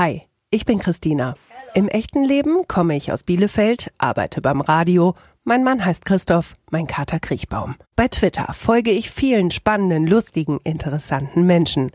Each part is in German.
Hi, ich bin Christina. Im echten Leben komme ich aus Bielefeld, arbeite beim Radio. Mein Mann heißt Christoph, mein Kater Kriechbaum. Bei Twitter folge ich vielen spannenden, lustigen, interessanten Menschen.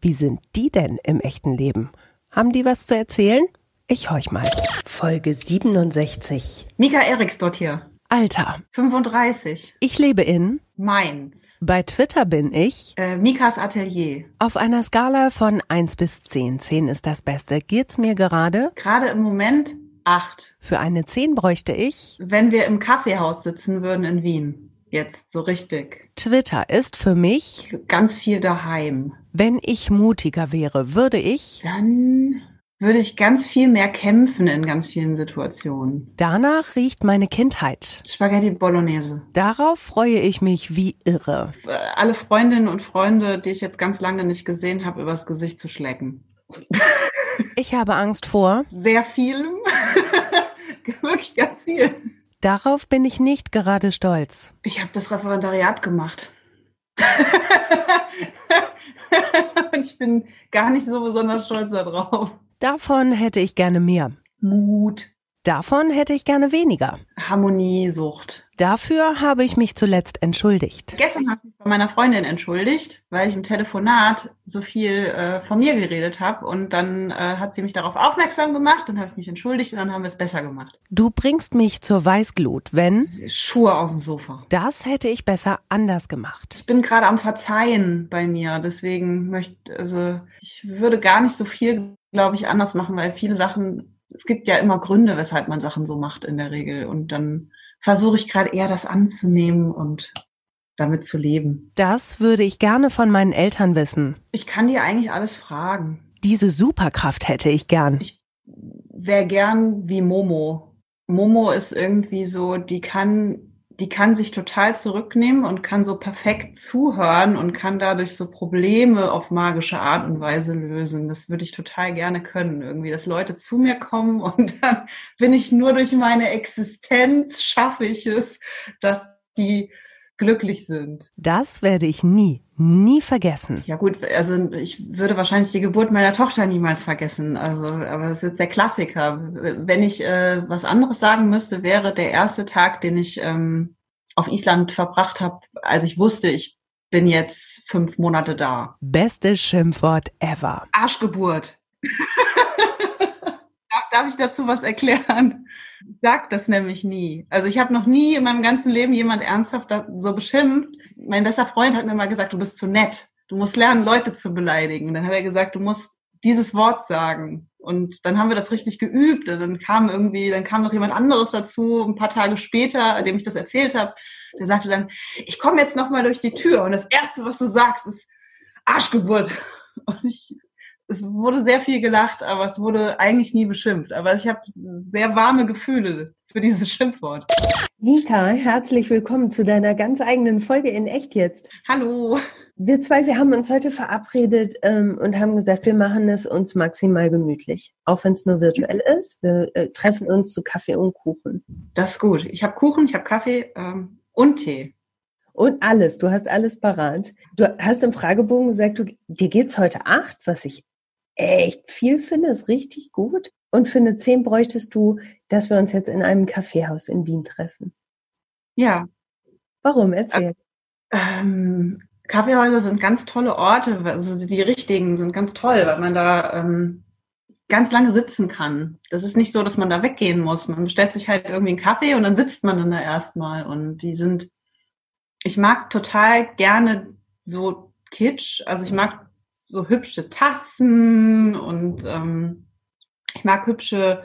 Wie sind die denn im echten Leben? Haben die was zu erzählen? Ich horch mal. Folge 67. Mika Eriksdott hier. Alter. 35. Ich lebe in Mainz. Bei Twitter bin ich äh, Mikas Atelier. Auf einer Skala von 1 bis 10. 10 ist das Beste. Geht's mir gerade? Gerade im Moment 8. Für eine 10 bräuchte ich, wenn wir im Kaffeehaus sitzen würden in Wien. Jetzt so richtig. Twitter ist für mich ganz viel daheim. Wenn ich mutiger wäre, würde ich dann würde ich ganz viel mehr kämpfen in ganz vielen Situationen. Danach riecht meine Kindheit. Spaghetti Bolognese. Darauf freue ich mich wie irre. Alle Freundinnen und Freunde, die ich jetzt ganz lange nicht gesehen habe, übers Gesicht zu schlecken. Ich habe Angst vor sehr vielem. Wirklich ganz viel. Darauf bin ich nicht gerade stolz. Ich habe das Referendariat gemacht. und ich bin gar nicht so besonders stolz darauf. Davon hätte ich gerne mehr. Mut. Davon hätte ich gerne weniger. Harmoniesucht. Dafür habe ich mich zuletzt entschuldigt. Gestern habe ich mich bei meiner Freundin entschuldigt, weil ich im Telefonat so viel äh, von mir geredet habe und dann äh, hat sie mich darauf aufmerksam gemacht, dann habe ich mich entschuldigt und dann haben wir es besser gemacht. Du bringst mich zur Weißglut, wenn Schuhe auf dem Sofa. Das hätte ich besser anders gemacht. Ich bin gerade am Verzeihen bei mir, deswegen möchte also ich würde gar nicht so viel, glaube ich, anders machen, weil viele Sachen es gibt ja immer Gründe, weshalb man Sachen so macht in der Regel. Und dann versuche ich gerade eher das anzunehmen und damit zu leben. Das würde ich gerne von meinen Eltern wissen. Ich kann dir eigentlich alles fragen. Diese Superkraft hätte ich gern. Ich wäre gern wie Momo. Momo ist irgendwie so, die kann die kann sich total zurücknehmen und kann so perfekt zuhören und kann dadurch so Probleme auf magische Art und Weise lösen. Das würde ich total gerne können, irgendwie, dass Leute zu mir kommen und dann bin ich nur durch meine Existenz schaffe ich es, dass die glücklich sind. Das werde ich nie, nie vergessen. Ja gut, also ich würde wahrscheinlich die Geburt meiner Tochter niemals vergessen. Also, aber das ist jetzt der Klassiker. Wenn ich äh, was anderes sagen müsste, wäre der erste Tag, den ich ähm, auf Island verbracht habe, als ich wusste, ich bin jetzt fünf Monate da. Bestes Schimpfwort ever. Arschgeburt. Darf ich dazu was erklären? Ich sag das nämlich nie. Also ich habe noch nie in meinem ganzen Leben jemand ernsthaft so beschimpft. Mein bester Freund hat mir mal gesagt, du bist zu nett. Du musst lernen, Leute zu beleidigen. Und dann hat er gesagt, du musst dieses Wort sagen. Und dann haben wir das richtig geübt. Und dann kam irgendwie, dann kam noch jemand anderes dazu, ein paar Tage später, dem ich das erzählt habe. Der sagte dann, ich komme jetzt noch mal durch die Tür und das Erste, was du sagst, ist Arschgeburt. Und ich es wurde sehr viel gelacht, aber es wurde eigentlich nie beschimpft. Aber ich habe sehr warme Gefühle für dieses Schimpfwort. Nika, herzlich willkommen zu deiner ganz eigenen Folge in Echt jetzt. Hallo. Wir zwei, wir haben uns heute verabredet ähm, und haben gesagt, wir machen es uns maximal gemütlich. Auch wenn es nur virtuell ist. Wir äh, treffen uns zu Kaffee und Kuchen. Das ist gut. Ich habe Kuchen, ich habe Kaffee ähm, und Tee. Und alles, du hast alles parat. Du hast im Fragebogen gesagt, du, dir geht's heute acht, was ich echt viel finde, ist richtig gut. Und für eine 10 bräuchtest du, dass wir uns jetzt in einem Kaffeehaus in Wien treffen. Ja. Warum? Erzähl. Ähm, Kaffeehäuser sind ganz tolle Orte, also die richtigen sind ganz toll, weil man da ähm, ganz lange sitzen kann. Das ist nicht so, dass man da weggehen muss. Man bestellt sich halt irgendwie einen Kaffee und dann sitzt man dann da erstmal. Und die sind, ich mag total gerne so Kitsch. Also ich mag so hübsche Tassen und ähm, ich mag hübsche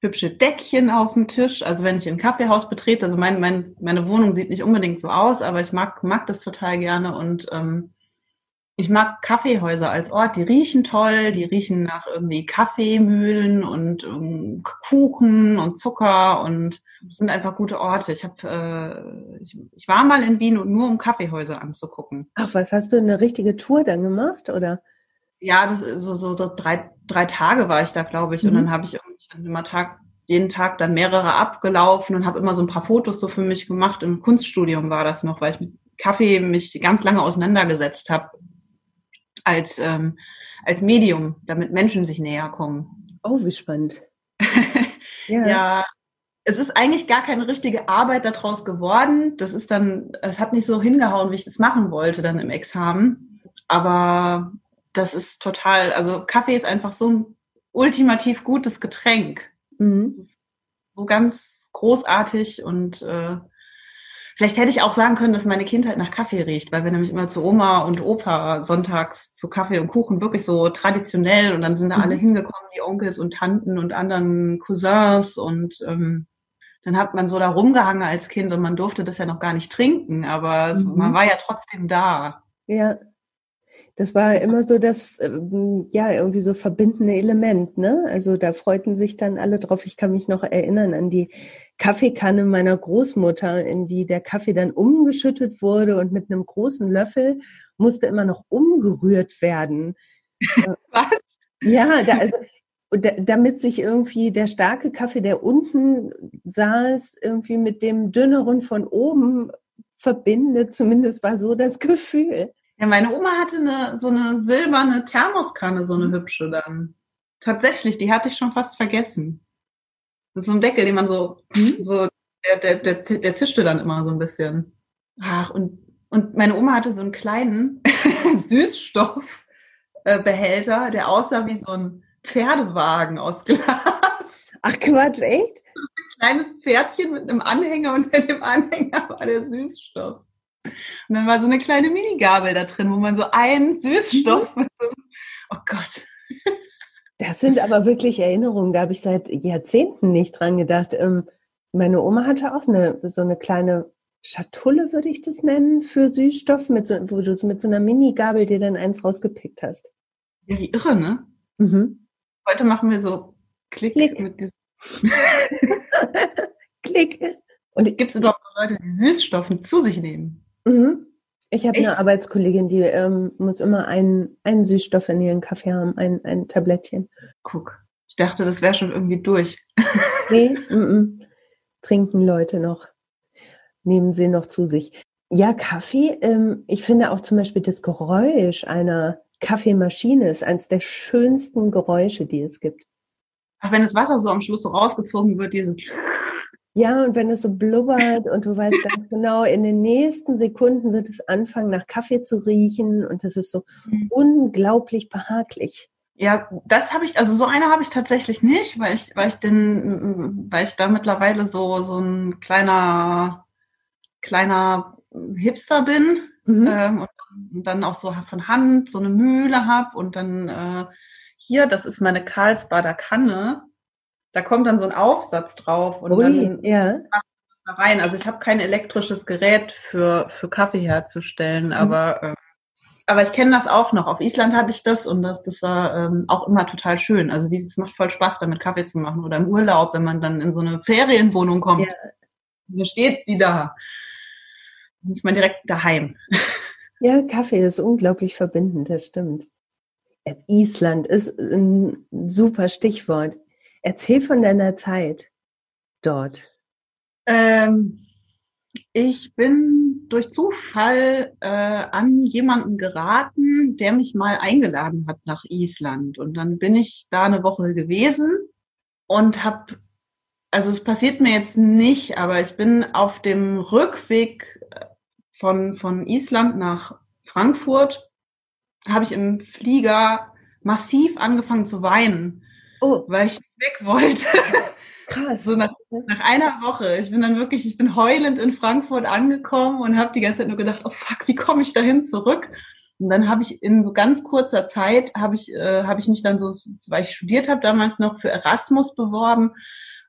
hübsche Deckchen auf dem Tisch. Also wenn ich ein Kaffeehaus betrete, also mein, mein, meine Wohnung sieht nicht unbedingt so aus, aber ich mag, mag das total gerne und ähm, ich mag Kaffeehäuser als Ort, die riechen toll, die riechen nach irgendwie Kaffeemühlen und ähm, Kuchen und Zucker und sind einfach gute Orte. Ich habe, äh, ich, ich war mal in Wien und nur um Kaffeehäuser anzugucken. Ach was, hast du eine richtige Tour dann gemacht oder? Ja, das so so, so drei drei Tage war ich da, glaube ich, mhm. und dann habe ich immer Tag jeden Tag dann mehrere abgelaufen und habe immer so ein paar Fotos so für mich gemacht. Im Kunststudium war das noch, weil ich mit Kaffee mich ganz lange auseinandergesetzt habe als ähm, als Medium, damit Menschen sich näher kommen. Oh, wie spannend. ja. ja. es ist eigentlich gar keine richtige Arbeit daraus geworden. Das ist dann, es hat nicht so hingehauen, wie ich das machen wollte dann im Examen. Aber das ist total, also Kaffee ist einfach so ein ultimativ gutes Getränk. Mhm. So ganz großartig und äh, vielleicht hätte ich auch sagen können, dass meine Kindheit nach Kaffee riecht, weil wir nämlich immer zu Oma und Opa sonntags zu Kaffee und Kuchen wirklich so traditionell und dann sind da mhm. alle hingekommen, die Onkels und Tanten und anderen Cousins und ähm, dann hat man so da rumgehangen als Kind und man durfte das ja noch gar nicht trinken, aber mhm. man war ja trotzdem da. Ja, das war immer so das, ähm, ja, irgendwie so verbindende Element, ne? Also da freuten sich dann alle drauf. Ich kann mich noch erinnern an die Kaffeekanne meiner Großmutter, in die der Kaffee dann umgeschüttet wurde und mit einem großen Löffel musste immer noch umgerührt werden. Was? Ja, da, also damit sich irgendwie der starke Kaffee, der unten saß, irgendwie mit dem dünneren von oben verbindet. Zumindest war so das Gefühl. Ja, meine Oma hatte eine, so eine silberne Thermoskanne, so eine mhm. hübsche dann. Tatsächlich, die hatte ich schon fast vergessen. Das ist so ein Deckel, den man so, mhm. so der, der, der, der zischte dann immer so ein bisschen. Ach, und, und meine Oma hatte so einen kleinen Süßstoffbehälter, der aussah wie so ein Pferdewagen aus Glas. Ach Quatsch, echt? Ein kleines Pferdchen mit einem Anhänger und in dem Anhänger war der Süßstoff. Und dann war so eine kleine Minigabel da drin, wo man so einen Süßstoff mit so, oh Gott. Das sind aber wirklich Erinnerungen, da habe ich seit Jahrzehnten nicht dran gedacht. Ähm, meine Oma hatte auch eine, so eine kleine Schatulle, würde ich das nennen, für Süßstoff, mit so, wo du mit so einer Minigabel dir dann eins rausgepickt hast. Ja, wie irre, ne? Mhm. Heute machen wir so Klick, Klick. mit diesem Klick. Und gibt es überhaupt Leute, die Süßstoffe zu sich nehmen? Mhm. Ich habe eine Arbeitskollegin, die ähm, muss immer einen, einen Süßstoff in ihren Kaffee haben, ein, ein Tablettchen. Guck, ich dachte, das wäre schon irgendwie durch. nee, m -m. trinken Leute noch, nehmen sie noch zu sich. Ja, Kaffee, ähm, ich finde auch zum Beispiel das Geräusch einer Kaffeemaschine ist eines der schönsten Geräusche, die es gibt. Ach, wenn das Wasser so am Schluss so rausgezogen wird, dieses ja, und wenn es so blubbert und du weißt ganz genau, in den nächsten Sekunden wird es anfangen, nach Kaffee zu riechen und das ist so mhm. unglaublich behaglich. Ja, das habe ich, also so eine habe ich tatsächlich nicht, weil ich, weil ich den, weil ich da mittlerweile so, so ein kleiner, kleiner Hipster bin mhm. ähm, und dann auch so von Hand so eine Mühle habe und dann äh, hier, das ist meine Karlsbader Kanne da kommt dann so ein Aufsatz drauf und Ui, dann ja. da rein. Also ich habe kein elektrisches Gerät für, für Kaffee herzustellen, mhm. aber, ähm, aber ich kenne das auch noch. Auf Island hatte ich das und das, das war ähm, auch immer total schön. Also es macht voll Spaß, damit Kaffee zu machen. Oder im Urlaub, wenn man dann in so eine Ferienwohnung kommt. Ja. Dann steht die da. Dann ist man direkt daheim. Ja, Kaffee ist unglaublich verbindend, das stimmt. Island ist ein super Stichwort. Erzähl von deiner Zeit dort. Ähm, ich bin durch Zufall äh, an jemanden geraten, der mich mal eingeladen hat nach Island. Und dann bin ich da eine Woche gewesen und habe, also es passiert mir jetzt nicht, aber ich bin auf dem Rückweg äh, von, von Island nach Frankfurt, habe ich im Flieger massiv angefangen zu weinen Oh. Weil ich weg wollte. Krass. So nach, nach einer Woche. Ich bin dann wirklich, ich bin heulend in Frankfurt angekommen und habe die ganze Zeit nur gedacht, oh fuck, wie komme ich dahin zurück? Und dann habe ich in so ganz kurzer Zeit habe ich äh, habe ich mich dann so, weil ich studiert habe damals noch für Erasmus beworben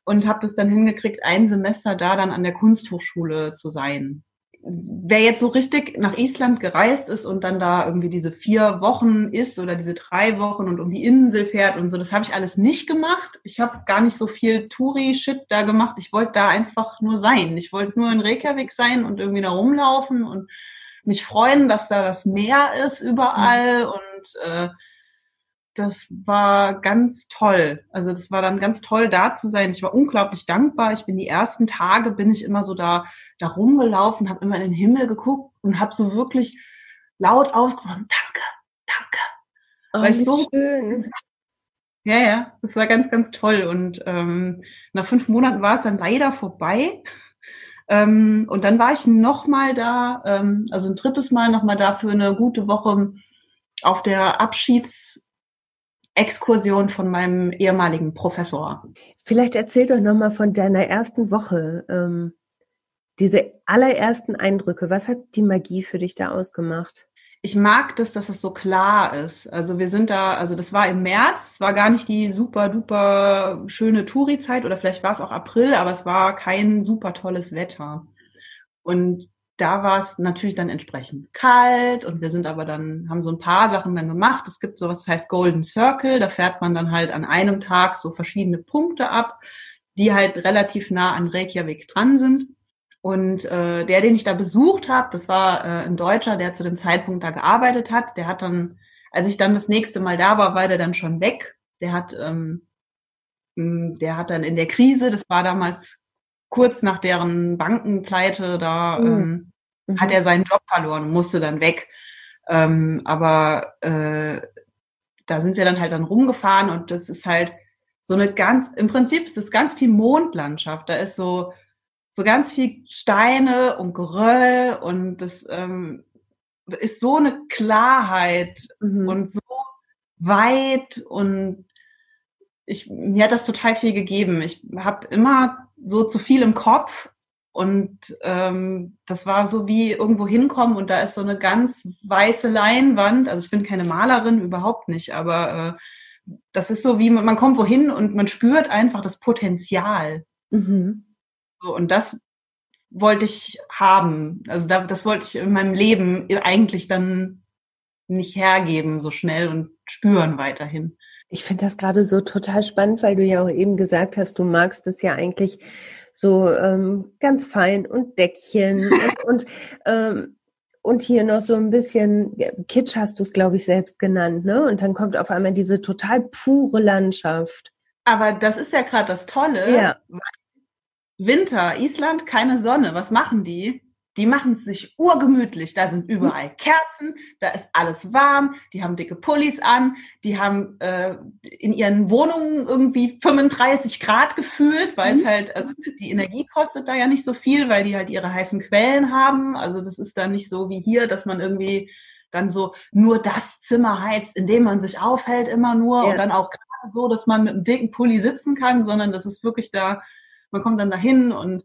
und habe das dann hingekriegt, ein Semester da dann an der Kunsthochschule zu sein wer jetzt so richtig nach Island gereist ist und dann da irgendwie diese vier Wochen ist oder diese drei Wochen und um die Insel fährt und so, das habe ich alles nicht gemacht. Ich habe gar nicht so viel Touri-Shit da gemacht. Ich wollte da einfach nur sein. Ich wollte nur in Reykjavik sein und irgendwie da rumlaufen und mich freuen, dass da das Meer ist überall mhm. und äh, das war ganz toll. Also das war dann ganz toll, da zu sein. Ich war unglaublich dankbar. Ich bin die ersten Tage, bin ich immer so da, da rumgelaufen, habe immer in den Himmel geguckt und habe so wirklich laut ausgesprochen, danke, danke. Oh, war ich so schön. Ja, ja, das war ganz, ganz toll. Und ähm, nach fünf Monaten war es dann leider vorbei. Ähm, und dann war ich nochmal da, ähm, also ein drittes Mal nochmal da für eine gute Woche auf der Abschiedsexkursion von meinem ehemaligen Professor. Vielleicht erzähl doch nochmal von deiner ersten Woche. Ähm, diese allerersten Eindrücke. Was hat die Magie für dich da ausgemacht? ich mag das, dass es so klar ist. Also wir sind da, also das war im März, es war gar nicht die super duper schöne Touri-Zeit oder vielleicht war es auch April, aber es war kein super tolles Wetter. Und da war es natürlich dann entsprechend kalt und wir sind aber dann, haben so ein paar Sachen dann gemacht. Es gibt sowas, das heißt Golden Circle, da fährt man dann halt an einem Tag so verschiedene Punkte ab, die halt relativ nah an Reykjavik dran sind. Und äh, der, den ich da besucht habe, das war äh, ein Deutscher, der zu dem Zeitpunkt da gearbeitet hat. Der hat dann, als ich dann das nächste Mal da war, war der dann schon weg. Der hat, ähm, der hat dann in der Krise, das war damals kurz nach deren Bankenpleite, da mhm. ähm, hat er seinen Job verloren und musste dann weg. Ähm, aber äh, da sind wir dann halt dann rumgefahren und das ist halt so eine ganz, im Prinzip ist das ganz viel Mondlandschaft. Da ist so so ganz viel Steine und Geröll und das ähm, ist so eine Klarheit mhm. und so weit und ich, mir hat das total viel gegeben. Ich habe immer so zu viel im Kopf und ähm, das war so wie irgendwo hinkommen und da ist so eine ganz weiße Leinwand. Also ich bin keine Malerin, überhaupt nicht, aber äh, das ist so wie man, man kommt wohin und man spürt einfach das Potenzial. Mhm. So, und das wollte ich haben. Also da, das wollte ich in meinem Leben eigentlich dann nicht hergeben so schnell und spüren weiterhin. Ich finde das gerade so total spannend, weil du ja auch eben gesagt hast, du magst es ja eigentlich so ähm, ganz fein und Deckchen und, und, ähm, und hier noch so ein bisschen Kitsch hast du es, glaube ich, selbst genannt, ne? Und dann kommt auf einmal diese total pure Landschaft. Aber das ist ja gerade das Tolle, ja. Winter, Island, keine Sonne. Was machen die? Die machen es sich urgemütlich. Da sind überall Kerzen, da ist alles warm, die haben dicke Pullis an, die haben äh, in ihren Wohnungen irgendwie 35 Grad gefühlt, weil es mhm. halt, also die Energie kostet da ja nicht so viel, weil die halt ihre heißen Quellen haben. Also das ist da nicht so wie hier, dass man irgendwie dann so nur das Zimmer heizt, in dem man sich aufhält immer nur ja. und dann auch gerade so, dass man mit einem dicken Pulli sitzen kann, sondern das ist wirklich da man kommt dann dahin und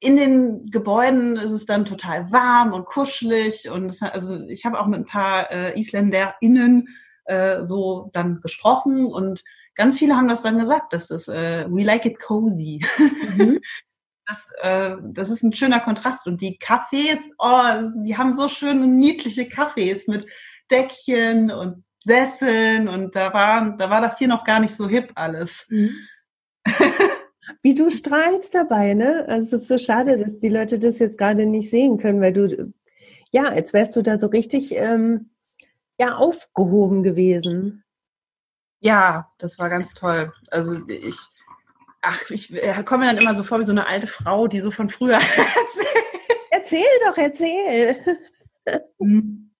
in den Gebäuden ist es dann total warm und kuschelig und das, also ich habe auch mit ein paar äh, IsländerInnen äh, so dann gesprochen und ganz viele haben das dann gesagt, dass das äh, we like it cozy. Mhm. Das, äh, das ist ein schöner Kontrast und die Cafés, oh, die haben so schöne niedliche Cafés mit Deckchen und Sesseln und da war da war das hier noch gar nicht so hip alles. Mhm. Wie du strahlst dabei, ne? Also es ist so schade, dass die Leute das jetzt gerade nicht sehen können, weil du, ja, als wärst du da so richtig, ähm, ja, aufgehoben gewesen. Ja, das war ganz toll. Also ich, ach, ich komme mir dann immer so vor wie so eine alte Frau, die so von früher erzählt. Erzähl doch, erzähl. Mhm.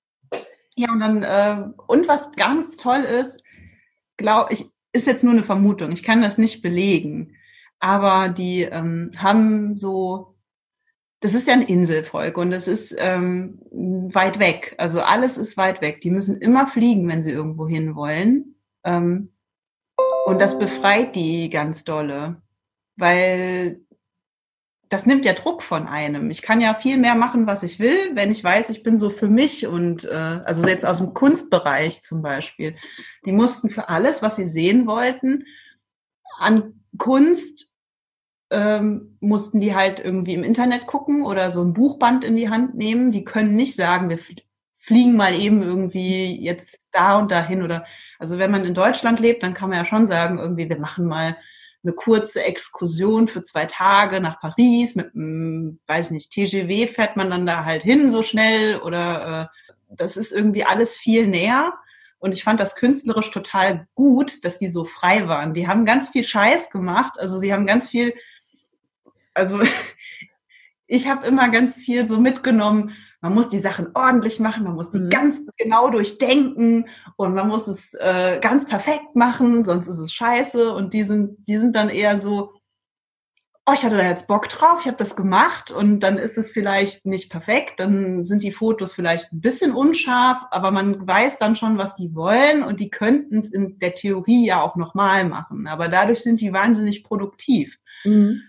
Ja, und dann, äh, und was ganz toll ist, glaube ich, ist jetzt nur eine Vermutung, ich kann das nicht belegen aber die ähm, haben so, das ist ja ein Inselvolk und es ist ähm, weit weg. Also alles ist weit weg. Die müssen immer fliegen, wenn sie irgendwo hin wollen. Ähm, und das befreit die ganz dolle, weil das nimmt ja Druck von einem. Ich kann ja viel mehr machen, was ich will, wenn ich weiß, ich bin so für mich und äh, also jetzt aus dem Kunstbereich zum Beispiel. Die mussten für alles, was sie sehen wollten, an Kunst ähm, mussten die halt irgendwie im Internet gucken oder so ein Buchband in die Hand nehmen. Die können nicht sagen, wir fliegen mal eben irgendwie jetzt da und dahin oder also wenn man in Deutschland lebt, dann kann man ja schon sagen, irgendwie wir machen mal eine kurze Exkursion für zwei Tage nach Paris mit einem, weiß ich nicht, TGW fährt man dann da halt hin so schnell oder äh, das ist irgendwie alles viel näher. Und ich fand das künstlerisch total gut, dass die so frei waren. Die haben ganz viel Scheiß gemacht. Also sie haben ganz viel also ich habe immer ganz viel so mitgenommen man muss die Sachen ordentlich machen, man muss sie mhm. ganz genau durchdenken und man muss es äh, ganz perfekt machen, sonst ist es scheiße. Und die sind, die sind dann eher so, oh, ich hatte da jetzt Bock drauf, ich habe das gemacht und dann ist es vielleicht nicht perfekt, dann sind die Fotos vielleicht ein bisschen unscharf, aber man weiß dann schon, was die wollen und die könnten es in der Theorie ja auch nochmal machen. Aber dadurch sind die wahnsinnig produktiv. Mhm.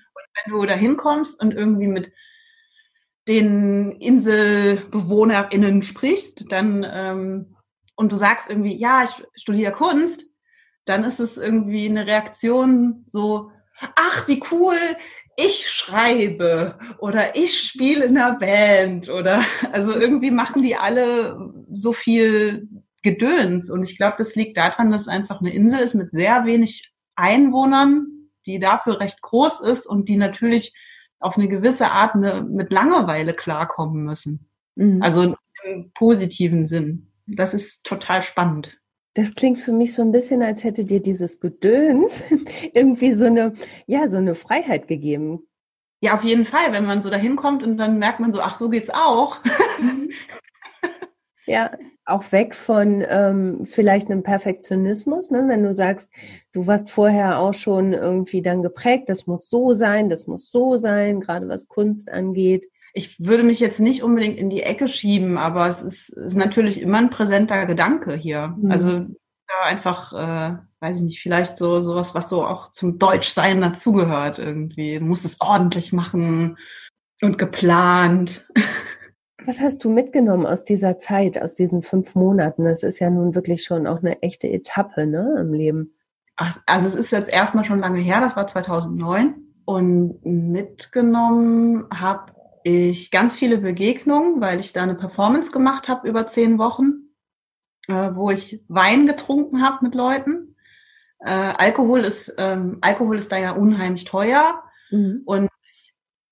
Wenn du da hinkommst und irgendwie mit den InselbewohnerInnen sprichst, dann ähm, und du sagst irgendwie, ja, ich studiere Kunst, dann ist es irgendwie eine Reaktion so, ach, wie cool, ich schreibe oder ich spiele in einer Band oder also irgendwie machen die alle so viel Gedöns. Und ich glaube, das liegt daran, dass es einfach eine Insel ist mit sehr wenig Einwohnern, die dafür recht groß ist und die natürlich auf eine gewisse Art eine, mit Langeweile klarkommen müssen. Mhm. Also im positiven Sinn. Das ist total spannend. Das klingt für mich so ein bisschen, als hätte dir dieses Gedöns irgendwie so eine, ja, so eine Freiheit gegeben. Ja, auf jeden Fall, wenn man so dahin kommt und dann merkt man so, ach, so geht's auch. ja, auch weg von ähm, vielleicht einem Perfektionismus, ne? wenn du sagst, du warst vorher auch schon irgendwie dann geprägt, das muss so sein, das muss so sein, gerade was Kunst angeht. Ich würde mich jetzt nicht unbedingt in die Ecke schieben, aber es ist, ist natürlich immer ein präsenter Gedanke hier. Mhm. Also da einfach, äh, weiß ich nicht, vielleicht so sowas, was so auch zum Deutschsein dazugehört irgendwie. Du musst es ordentlich machen und geplant. Was hast du mitgenommen aus dieser Zeit, aus diesen fünf Monaten? Das ist ja nun wirklich schon auch eine echte Etappe ne, im Leben. Ach, also es ist jetzt erstmal schon lange her, das war 2009. Und mitgenommen habe ich ganz viele Begegnungen, weil ich da eine Performance gemacht habe über zehn Wochen, äh, wo ich Wein getrunken habe mit Leuten. Äh, Alkohol ist ähm, Alkohol ist da ja unheimlich teuer mhm. und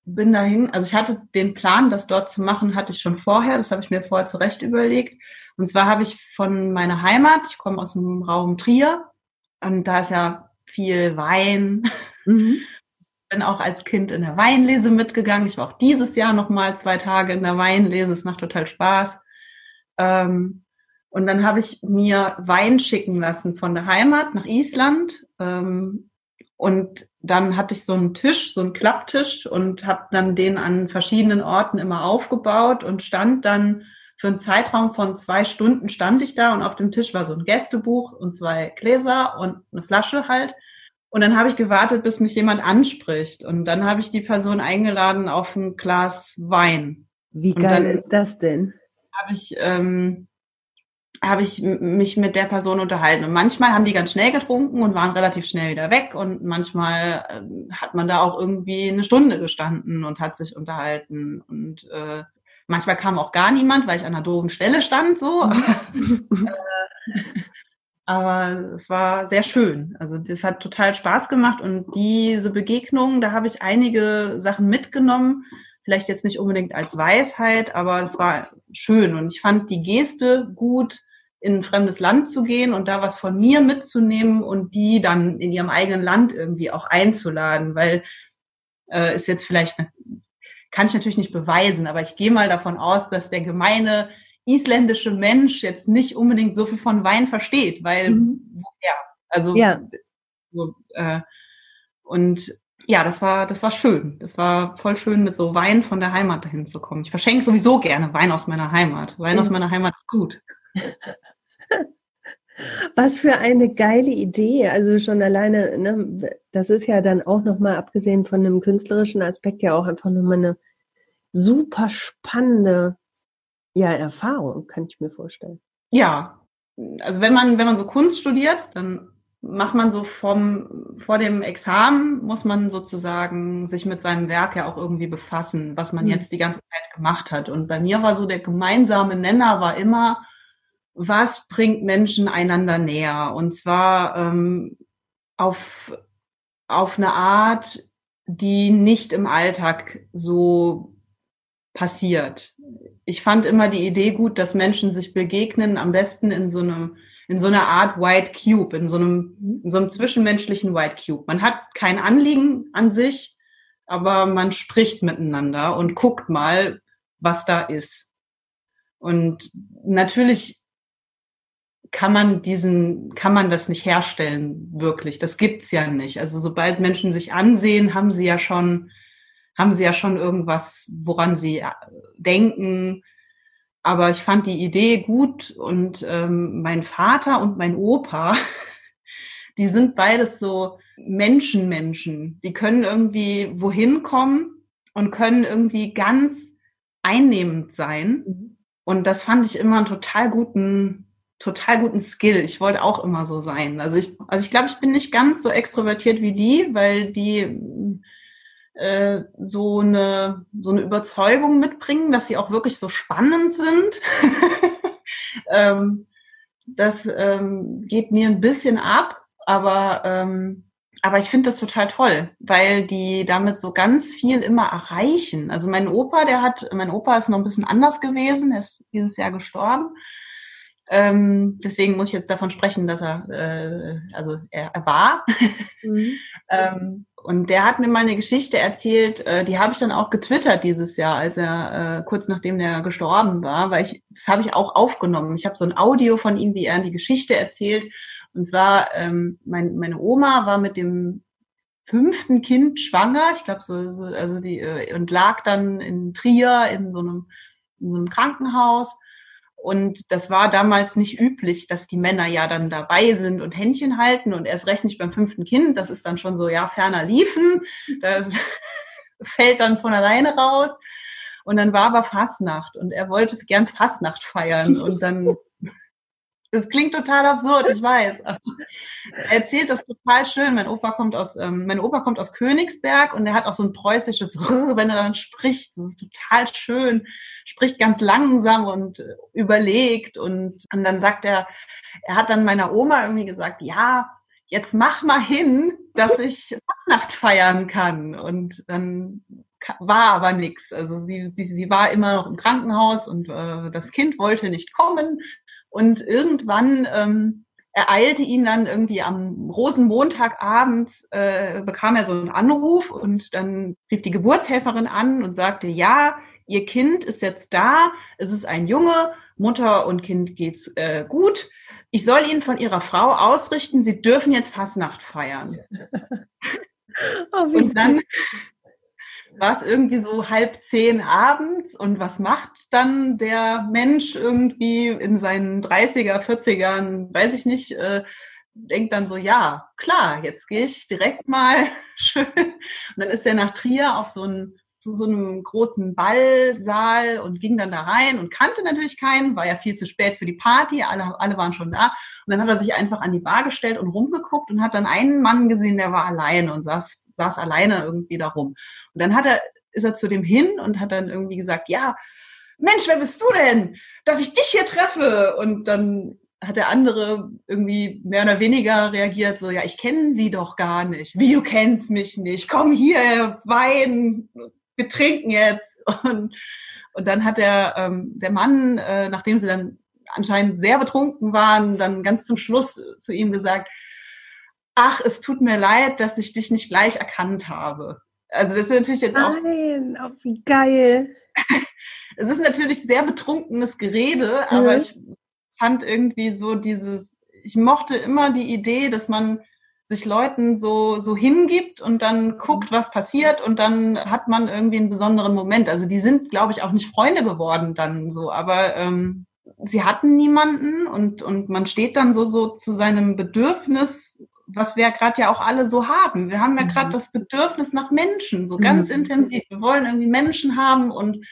bin dahin. Also ich hatte den Plan, das dort zu machen, hatte ich schon vorher. Das habe ich mir vorher zurecht überlegt. Und zwar habe ich von meiner Heimat, ich komme aus dem Raum Trier und da ist ja viel Wein. Mhm bin auch als Kind in der Weinlese mitgegangen. Ich war auch dieses Jahr noch mal zwei Tage in der Weinlese. Es macht total Spaß. Ähm, und dann habe ich mir Wein schicken lassen von der Heimat nach Island. Ähm, und dann hatte ich so einen Tisch, so einen Klapptisch und habe dann den an verschiedenen Orten immer aufgebaut und stand dann für einen Zeitraum von zwei Stunden stand ich da und auf dem Tisch war so ein Gästebuch und zwei Gläser und eine Flasche halt. Und dann habe ich gewartet, bis mich jemand anspricht. Und dann habe ich die Person eingeladen auf ein Glas Wein. Wie geil ist das denn? Habe ich, ähm, habe ich mich mit der Person unterhalten. Und manchmal haben die ganz schnell getrunken und waren relativ schnell wieder weg. Und manchmal äh, hat man da auch irgendwie eine Stunde gestanden und hat sich unterhalten. Und äh, manchmal kam auch gar niemand, weil ich an einer doofen Stelle stand, so. Mhm. äh, aber es war sehr schön. Also das hat total Spaß gemacht und diese Begegnung, da habe ich einige Sachen mitgenommen. Vielleicht jetzt nicht unbedingt als Weisheit, aber es war schön und ich fand die Geste gut, in ein fremdes Land zu gehen und da was von mir mitzunehmen und die dann in ihrem eigenen Land irgendwie auch einzuladen, weil äh, ist jetzt vielleicht, kann ich natürlich nicht beweisen, aber ich gehe mal davon aus, dass der gemeine isländische Mensch jetzt nicht unbedingt so viel von Wein versteht, weil mhm. ja, also ja. So, äh, und ja, das war das war schön. Das war voll schön, mit so Wein von der Heimat dahin zu kommen. Ich verschenke sowieso gerne Wein aus meiner Heimat. Wein mhm. aus meiner Heimat ist gut. Was für eine geile Idee. Also schon alleine, ne, das ist ja dann auch nochmal, abgesehen von einem künstlerischen Aspekt, ja auch einfach nochmal eine super spannende ja, Erfahrung, kann ich mir vorstellen. Ja, also wenn man, wenn man so Kunst studiert, dann macht man so vom, vor dem Examen muss man sozusagen sich mit seinem Werk ja auch irgendwie befassen, was man mhm. jetzt die ganze Zeit gemacht hat. Und bei mir war so der gemeinsame Nenner war immer, was bringt Menschen einander näher? Und zwar ähm, auf, auf eine Art, die nicht im Alltag so passiert ich fand immer die Idee gut, dass Menschen sich begegnen, am besten in so einem in so einer Art White Cube, in so einem, in so einem zwischenmenschlichen White Cube. Man hat kein Anliegen an sich, aber man spricht miteinander und guckt mal, was da ist. Und natürlich kann man diesen, kann man das nicht herstellen, wirklich. Das gibt's ja nicht. Also sobald Menschen sich ansehen, haben sie ja schon, haben sie ja schon irgendwas, woran sie äh, denken. Aber ich fand die Idee gut und ähm, mein Vater und mein Opa, die sind beides so Menschenmenschen. Die können irgendwie wohin kommen und können irgendwie ganz einnehmend sein. Mhm. Und das fand ich immer einen total guten, total guten Skill. Ich wollte auch immer so sein. Also ich, also ich glaube, ich bin nicht ganz so extrovertiert wie die, weil die äh, so eine so eine Überzeugung mitbringen, dass sie auch wirklich so spannend sind. ähm, das ähm, geht mir ein bisschen ab, aber ähm, aber ich finde das total toll, weil die damit so ganz viel immer erreichen. Also mein Opa, der hat, mein Opa ist noch ein bisschen anders gewesen, er ist dieses Jahr gestorben. Ähm, deswegen muss ich jetzt davon sprechen, dass er, äh, also er, er war. Mhm. ähm, und der hat mir mal eine Geschichte erzählt, äh, die habe ich dann auch getwittert dieses Jahr, als er äh, kurz nachdem der gestorben war, weil ich, das habe ich auch aufgenommen. Ich habe so ein Audio von ihm, wie er die Geschichte erzählt. Und zwar, ähm, mein, meine Oma war mit dem fünften Kind schwanger, ich glaube so, so, also die äh, und lag dann in Trier in so einem, in so einem Krankenhaus und das war damals nicht üblich, dass die Männer ja dann dabei sind und Händchen halten und erst recht nicht beim fünften Kind. Das ist dann schon so, ja, ferner liefen. Da fällt dann von alleine raus. Und dann war aber Fastnacht und er wollte gern Fastnacht feiern und dann das klingt total absurd, ich weiß. Er erzählt das total schön. Mein Opa kommt aus, ähm, mein Opa kommt aus Königsberg und er hat auch so ein preußisches, wenn er dann spricht, das ist total schön, spricht ganz langsam und äh, überlegt und, und dann sagt er, er hat dann meiner Oma irgendwie gesagt, ja, jetzt mach mal hin, dass ich Nacht feiern kann. Und dann war aber nichts. Also sie, sie, sie war immer noch im Krankenhaus und äh, das Kind wollte nicht kommen. Und irgendwann ähm, ereilte ihn dann irgendwie am Rosenmontagabend, äh, bekam er so einen Anruf und dann rief die Geburtshelferin an und sagte, ja, ihr Kind ist jetzt da, es ist ein Junge, Mutter und Kind geht's äh, gut. Ich soll Ihnen von Ihrer Frau ausrichten, Sie dürfen jetzt Fastnacht feiern. oh, und dann war es irgendwie so halb zehn abends und was macht dann der Mensch irgendwie in seinen 30er, 40ern, weiß ich nicht, äh, denkt dann so, ja, klar, jetzt gehe ich direkt mal schön. Und dann ist er nach Trier auf so ein zu so einem großen Ballsaal und ging dann da rein und kannte natürlich keinen, war ja viel zu spät für die Party, alle, alle waren schon da. Und dann hat er sich einfach an die Bar gestellt und rumgeguckt und hat dann einen Mann gesehen, der war alleine und saß saß alleine irgendwie da rum. Und dann hat er, ist er zu dem hin und hat dann irgendwie gesagt, ja, Mensch, wer bist du denn, dass ich dich hier treffe? Und dann hat der andere irgendwie mehr oder weniger reagiert, so, ja, ich kenne sie doch gar nicht. Wie, du kennst mich nicht? Komm hier, Wein, wir trinken jetzt. Und, und dann hat der, ähm, der Mann, äh, nachdem sie dann anscheinend sehr betrunken waren, dann ganz zum Schluss zu ihm gesagt, ach, es tut mir leid, dass ich dich nicht gleich erkannt habe. Also das ist natürlich jetzt auch. Nein, oh, wie geil. Es ist natürlich sehr betrunkenes Gerede, mhm. aber ich fand irgendwie so dieses, ich mochte immer die Idee, dass man sich Leuten so, so hingibt und dann guckt, was passiert und dann hat man irgendwie einen besonderen Moment. Also die sind, glaube ich, auch nicht Freunde geworden dann so, aber ähm, sie hatten niemanden und, und man steht dann so, so zu seinem Bedürfnis was wir gerade ja auch alle so haben. Wir haben ja gerade mhm. das Bedürfnis nach Menschen, so ganz mhm. intensiv. Wir wollen irgendwie Menschen haben und,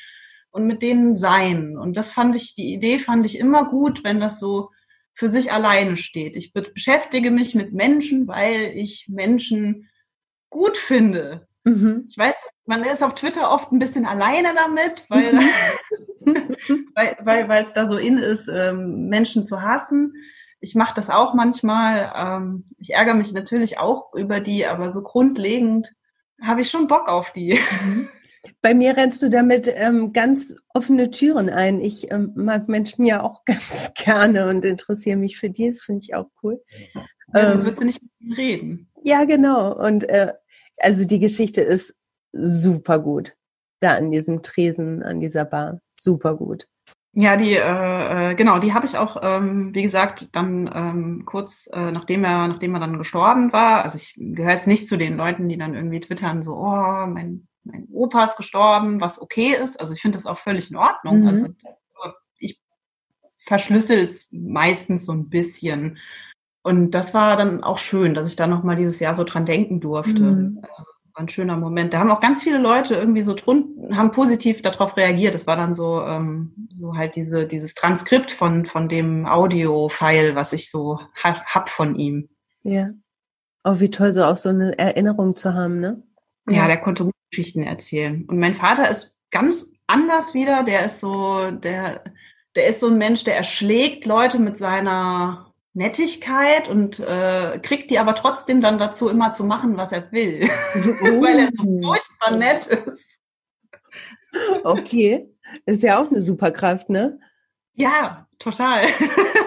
und mit denen sein. Und das fand ich, die Idee fand ich immer gut, wenn das so für sich alleine steht. Ich beschäftige mich mit Menschen, weil ich Menschen gut finde. Mhm. Ich weiß, man ist auf Twitter oft ein bisschen alleine damit, weil, mhm. weil, weil, weil es da so in ist, ähm, Menschen zu hassen ich mache das auch manchmal. Ähm, ich ärgere mich natürlich auch über die, aber so grundlegend habe ich schon Bock auf die. Mhm. Bei mir rennst du damit ähm, ganz offene Türen ein. Ich ähm, mag Menschen ja auch ganz gerne und interessiere mich für die. Das finde ich auch cool. Ja, sonst ähm, würdest du nicht mit mir reden. Ja, genau. Und äh, also die Geschichte ist super gut. Da an diesem Tresen, an dieser Bar. Super gut. Ja, die äh, äh, genau, die habe ich auch, ähm, wie gesagt, dann ähm, kurz äh, nachdem er, nachdem er dann gestorben war. Also ich gehöre jetzt nicht zu den Leuten, die dann irgendwie twittern so, oh, mein mein Opa ist gestorben, was okay ist. Also ich finde das auch völlig in Ordnung. Mhm. Also ich verschlüssel es meistens so ein bisschen. Und das war dann auch schön, dass ich da nochmal dieses Jahr so dran denken durfte. Mhm. Also, ein schöner Moment. Da haben auch ganz viele Leute irgendwie so drunten, haben positiv darauf reagiert. Das war dann so, ähm, so halt diese, dieses Transkript von, von dem Audio-File, was ich so hab, hab von ihm. Ja. Oh, wie toll, so auch so eine Erinnerung zu haben, ne? Ja, der konnte gut Geschichten erzählen. Und mein Vater ist ganz anders wieder. Der ist so, der, der ist so ein Mensch, der erschlägt Leute mit seiner Nettigkeit und äh, kriegt die aber trotzdem dann dazu, immer zu machen, was er will. Uh. Weil er so furchtbar nett ist. Okay. Ist ja auch eine Superkraft, ne? Ja, total.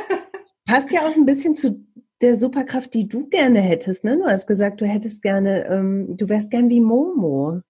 Passt ja auch ein bisschen zu der Superkraft, die du gerne hättest, ne? Du hast gesagt, du hättest gerne, ähm, du wärst gern wie Momo.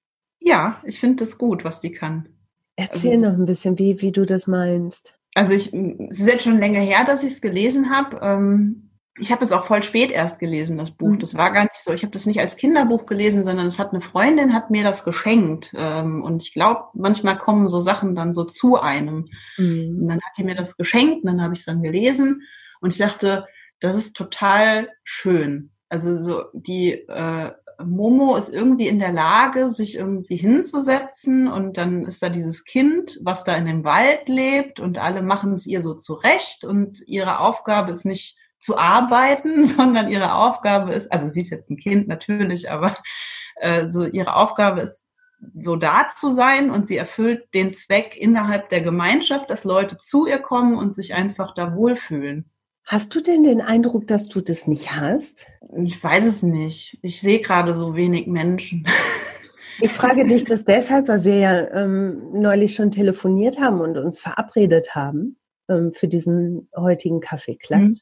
Ja, ich finde das gut, was die kann. Erzähl also, noch ein bisschen, wie, wie du das meinst. Also ich, es ist jetzt schon länger her, dass ich es gelesen habe. Ähm, ich habe es auch voll spät erst gelesen, das Buch. Mhm. Das war gar nicht so. Ich habe das nicht als Kinderbuch gelesen, sondern es hat eine Freundin hat mir das geschenkt. Ähm, und ich glaube, manchmal kommen so Sachen dann so zu einem. Mhm. Und dann hat die mir das geschenkt und dann habe ich es dann gelesen. Und ich dachte, das ist total schön. Also so die äh, Momo ist irgendwie in der Lage, sich irgendwie hinzusetzen und dann ist da dieses Kind, was da in dem Wald lebt und alle machen es ihr so zurecht und ihre Aufgabe ist nicht zu arbeiten, sondern ihre Aufgabe ist, also sie ist jetzt ein Kind natürlich, aber äh, so ihre Aufgabe ist so da zu sein und sie erfüllt den Zweck innerhalb der Gemeinschaft, dass Leute zu ihr kommen und sich einfach da wohlfühlen. Hast du denn den Eindruck, dass du das nicht hast? Ich weiß es nicht. Ich sehe gerade so wenig Menschen. Ich frage dich das deshalb, weil wir ja ähm, neulich schon telefoniert haben und uns verabredet haben ähm, für diesen heutigen Kaffeeklatsch. Mhm.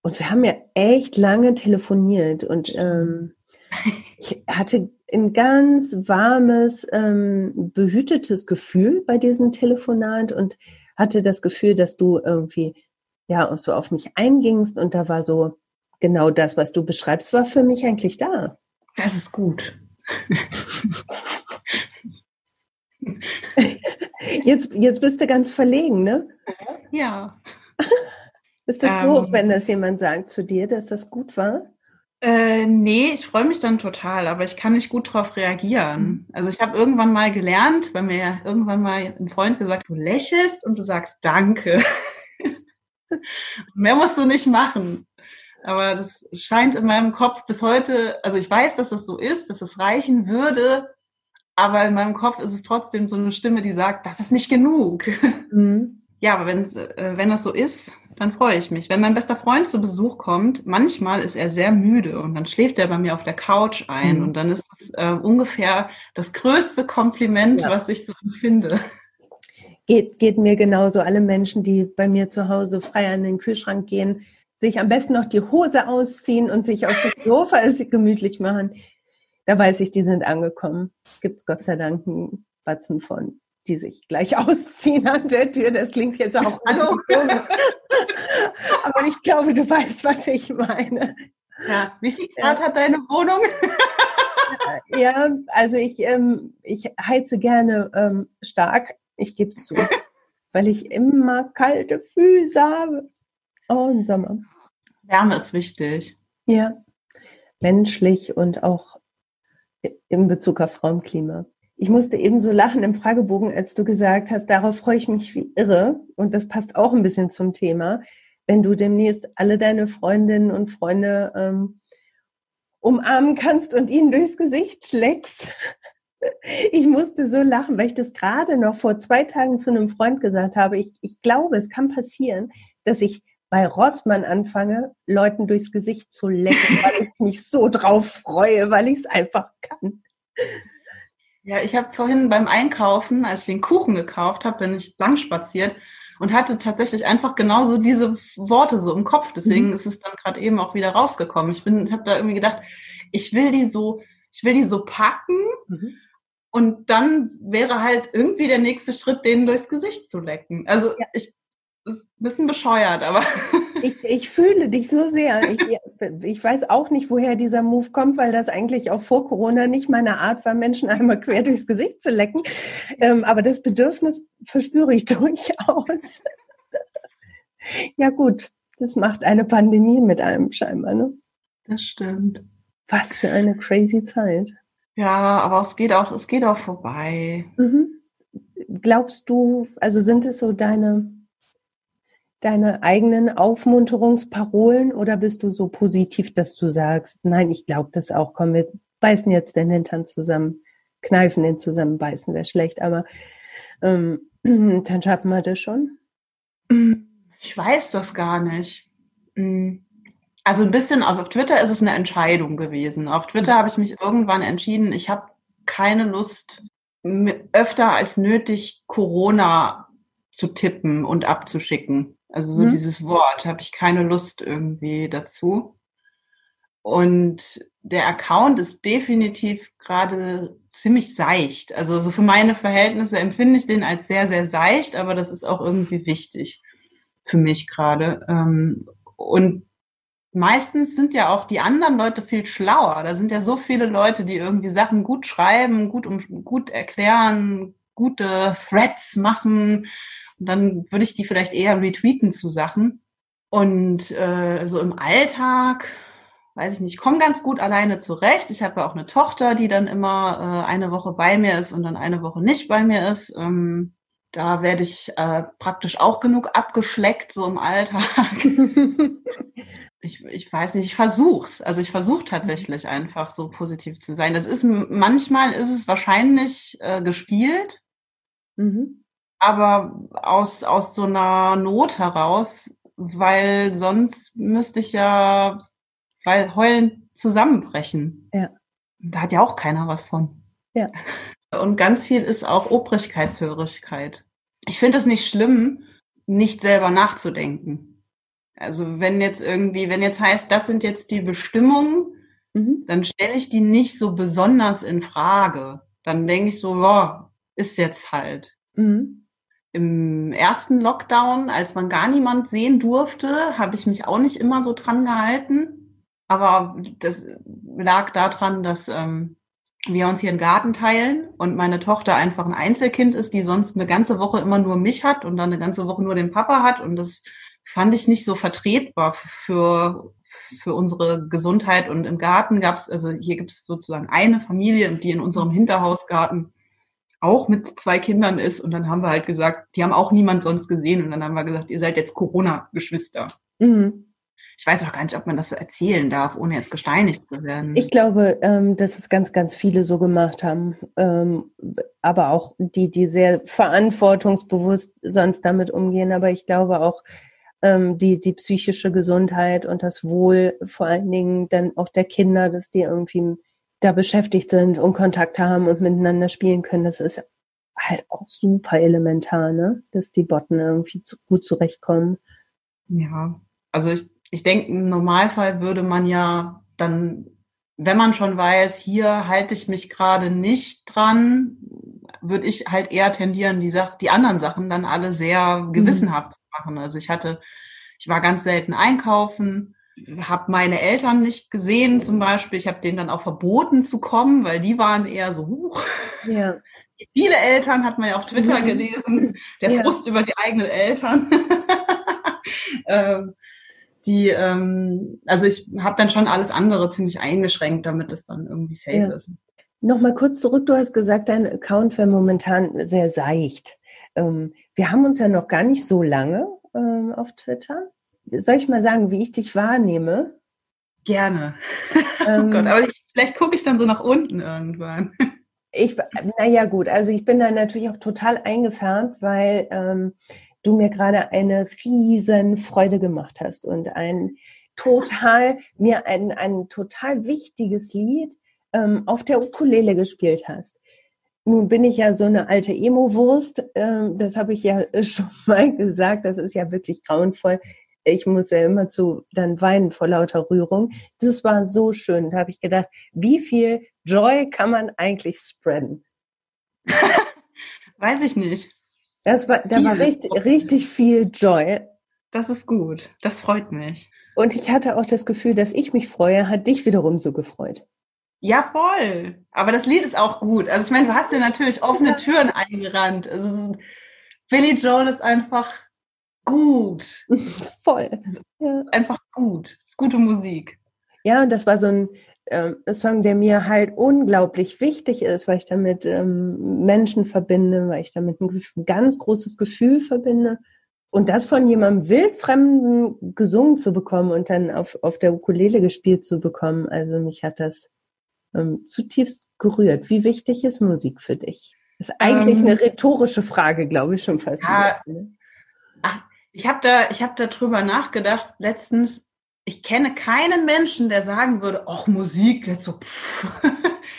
Und wir haben ja echt lange telefoniert und ähm, ich hatte ein ganz warmes, ähm, behütetes Gefühl bei diesem Telefonat und hatte das Gefühl, dass du irgendwie ja auch so auf mich eingingst und da war so genau das, was du beschreibst, war für mich eigentlich da. Das ist gut. jetzt, jetzt bist du ganz verlegen, ne? Ja. Ist das ähm, doof, wenn das jemand sagt zu dir, dass das gut war? Äh, nee, ich freue mich dann total, aber ich kann nicht gut darauf reagieren. Mhm. Also ich habe irgendwann mal gelernt, weil mir ja irgendwann mal ein Freund gesagt, du lächelst und du sagst Danke. Mehr musst du nicht machen. Aber das scheint in meinem Kopf bis heute, also ich weiß, dass das so ist, dass es reichen würde, aber in meinem Kopf ist es trotzdem so eine Stimme, die sagt, das ist nicht genug. Mhm. Ja, aber wenn's, äh, wenn das so ist, dann freue ich mich. Wenn mein bester Freund zu Besuch kommt, manchmal ist er sehr müde und dann schläft er bei mir auf der Couch ein mhm. und dann ist das äh, ungefähr das größte Kompliment, ja. was ich so empfinde. Geht, geht mir genauso. Alle Menschen, die bei mir zu Hause frei an den Kühlschrank gehen, sich am besten noch die Hose ausziehen und sich auf das Sofa gemütlich machen, da weiß ich, die sind angekommen. Gibt es Gott sei Dank einen Batzen von, die sich gleich ausziehen an der Tür. Das klingt jetzt auch Hallo. komisch. Aber ich glaube, du weißt, was ich meine. Ja, wie viel Grad ja. hat deine Wohnung? ja, also ich, ähm, ich heize gerne ähm, stark, ich gebe es zu. weil ich immer kalte Füße habe. Oh, im Sommer. Wärme ist wichtig. Ja, menschlich und auch in Bezug aufs Raumklima. Ich musste eben so lachen im Fragebogen, als du gesagt hast, darauf freue ich mich wie irre. Und das passt auch ein bisschen zum Thema. Wenn du demnächst alle deine Freundinnen und Freunde ähm, umarmen kannst und ihnen durchs Gesicht schlägst. Ich musste so lachen, weil ich das gerade noch vor zwei Tagen zu einem Freund gesagt habe. Ich, ich glaube, es kann passieren, dass ich bei Rossmann anfange, Leuten durchs Gesicht zu lecken, weil ich mich so drauf freue, weil ich es einfach kann. Ja, ich habe vorhin beim Einkaufen, als ich den Kuchen gekauft habe, bin ich lang spaziert und hatte tatsächlich einfach genauso diese Worte so im Kopf. Deswegen mhm. ist es dann gerade eben auch wieder rausgekommen. Ich bin, habe da irgendwie gedacht, ich will die so, ich will die so packen. Mhm Und dann wäre halt irgendwie der nächste Schritt, denen durchs Gesicht zu lecken. Also ja. ich ist ein bisschen bescheuert, aber. Ich, ich fühle dich so sehr. Ich, ich weiß auch nicht, woher dieser Move kommt, weil das eigentlich auch vor Corona nicht meine Art war, Menschen einmal quer durchs Gesicht zu lecken. Ähm, aber das Bedürfnis verspüre ich durchaus. ja, gut. Das macht eine Pandemie mit einem scheinbar, ne? Das stimmt. Was für eine crazy Zeit. Ja, aber es geht auch, es geht auch vorbei. Mhm. Glaubst du, also sind es so deine deine eigenen Aufmunterungsparolen oder bist du so positiv, dass du sagst, nein, ich glaube das auch, komm, wir beißen jetzt den Hintern zusammen, kneifen den zusammen, beißen wäre schlecht, aber ähm, dann schaffen wir das schon? Ich weiß das gar nicht. Hm. Also ein bisschen, also auf Twitter ist es eine Entscheidung gewesen. Auf Twitter habe ich mich irgendwann entschieden, ich habe keine Lust, öfter als nötig Corona zu tippen und abzuschicken. Also so mhm. dieses Wort habe ich keine Lust irgendwie dazu. Und der Account ist definitiv gerade ziemlich seicht. Also so für meine Verhältnisse empfinde ich den als sehr, sehr seicht, aber das ist auch irgendwie wichtig für mich gerade. Ähm, und meistens sind ja auch die anderen Leute viel schlauer. Da sind ja so viele Leute, die irgendwie Sachen gut schreiben, gut, um, gut erklären, gute Threads machen, und dann würde ich die vielleicht eher retweeten zu Sachen. Und äh, so im Alltag, weiß ich nicht, ich komme ganz gut alleine zurecht. Ich habe ja auch eine Tochter, die dann immer äh, eine Woche bei mir ist und dann eine Woche nicht bei mir ist. Ähm, da werde ich äh, praktisch auch genug abgeschleckt, so im Alltag. ich, ich weiß nicht, ich versuch's. Also ich versuche tatsächlich einfach so positiv zu sein. Das ist manchmal ist es wahrscheinlich äh, gespielt. Mhm aber aus, aus so einer Not heraus, weil sonst müsste ich ja weil heulen zusammenbrechen. Ja. Da hat ja auch keiner was von. Ja. Und ganz viel ist auch Obrigkeitshörigkeit. Ich finde es nicht schlimm, nicht selber nachzudenken. Also wenn jetzt irgendwie, wenn jetzt heißt, das sind jetzt die Bestimmungen, mhm. dann stelle ich die nicht so besonders in Frage. Dann denke ich so, ja, ist jetzt halt. Mhm im ersten Lockdown, als man gar niemand sehen durfte, habe ich mich auch nicht immer so dran gehalten. Aber das lag daran, dass ähm, wir uns hier einen Garten teilen und meine Tochter einfach ein Einzelkind ist, die sonst eine ganze Woche immer nur mich hat und dann eine ganze Woche nur den Papa hat. Und das fand ich nicht so vertretbar für, für unsere Gesundheit. Und im Garten gab es, also hier gibt es sozusagen eine Familie, die in unserem Hinterhausgarten auch mit zwei Kindern ist. Und dann haben wir halt gesagt, die haben auch niemand sonst gesehen. Und dann haben wir gesagt, ihr seid jetzt Corona-Geschwister. Mhm. Ich weiß auch gar nicht, ob man das so erzählen darf, ohne jetzt gesteinigt zu werden. Ich glaube, ähm, dass es ganz, ganz viele so gemacht haben. Ähm, aber auch die, die sehr verantwortungsbewusst sonst damit umgehen. Aber ich glaube auch, ähm, die, die psychische Gesundheit und das Wohl vor allen Dingen dann auch der Kinder, dass die irgendwie da beschäftigt sind und Kontakt haben und miteinander spielen können, das ist halt auch super elementar, ne? dass die Botten irgendwie zu, gut zurechtkommen. Ja, also ich, ich denke, im Normalfall würde man ja dann, wenn man schon weiß, hier halte ich mich gerade nicht dran, würde ich halt eher tendieren, die, Sach die anderen Sachen dann alle sehr mhm. gewissenhaft machen. Also ich hatte, ich war ganz selten einkaufen, habe meine Eltern nicht gesehen zum Beispiel. Ich habe denen dann auch verboten zu kommen, weil die waren eher so, huch. Ja. Viele Eltern hat man ja auf Twitter mhm. gelesen, der ja. Frust über die eigenen Eltern. ähm, die, ähm, also ich habe dann schon alles andere ziemlich eingeschränkt, damit es dann irgendwie safe ja. ist. Nochmal kurz zurück, du hast gesagt, dein Account wäre momentan sehr seicht. Ähm, wir haben uns ja noch gar nicht so lange ähm, auf Twitter soll ich mal sagen, wie ich dich wahrnehme? Gerne. Ähm, oh Gott, aber ich, vielleicht gucke ich dann so nach unten irgendwann. Ich, naja, gut, also ich bin da natürlich auch total eingefärbt, weil ähm, du mir gerade eine riesen Freude gemacht hast und ein total, mir ein, ein total wichtiges Lied ähm, auf der Ukulele gespielt hast. Nun bin ich ja so eine alte Emo-Wurst, ähm, das habe ich ja schon mal gesagt, das ist ja wirklich grauenvoll ich muss ja immer zu dann weinen vor lauter Rührung. Das war so schön. Da habe ich gedacht, wie viel Joy kann man eigentlich spreaden? Weiß ich nicht. Das war, da war richtig, richtig viel Joy. Das ist gut. Das freut mich. Und ich hatte auch das Gefühl, dass ich mich freue, hat dich wiederum so gefreut. Ja, voll. Aber das Lied ist auch gut. Also ich meine, du hast dir natürlich offene Türen eingerannt. Also Billy Joel ist einfach gut. Voll. Ja. Einfach gut. Ist gute Musik. Ja, und das war so ein ähm, Song, der mir halt unglaublich wichtig ist, weil ich damit ähm, Menschen verbinde, weil ich damit ein, ganz großes Gefühl verbinde. Und das von jemandem Wildfremden gesungen zu bekommen und dann auf, auf der Ukulele gespielt zu bekommen, also mich hat das ähm, zutiefst gerührt. Wie wichtig ist Musik für dich? Das ist eigentlich ähm, eine rhetorische Frage, glaube ich schon fast. Ja, ne? ach, ich habe da, ich habe da drüber nachgedacht letztens. Ich kenne keinen Menschen, der sagen würde, ach Musik jetzt so. Pff.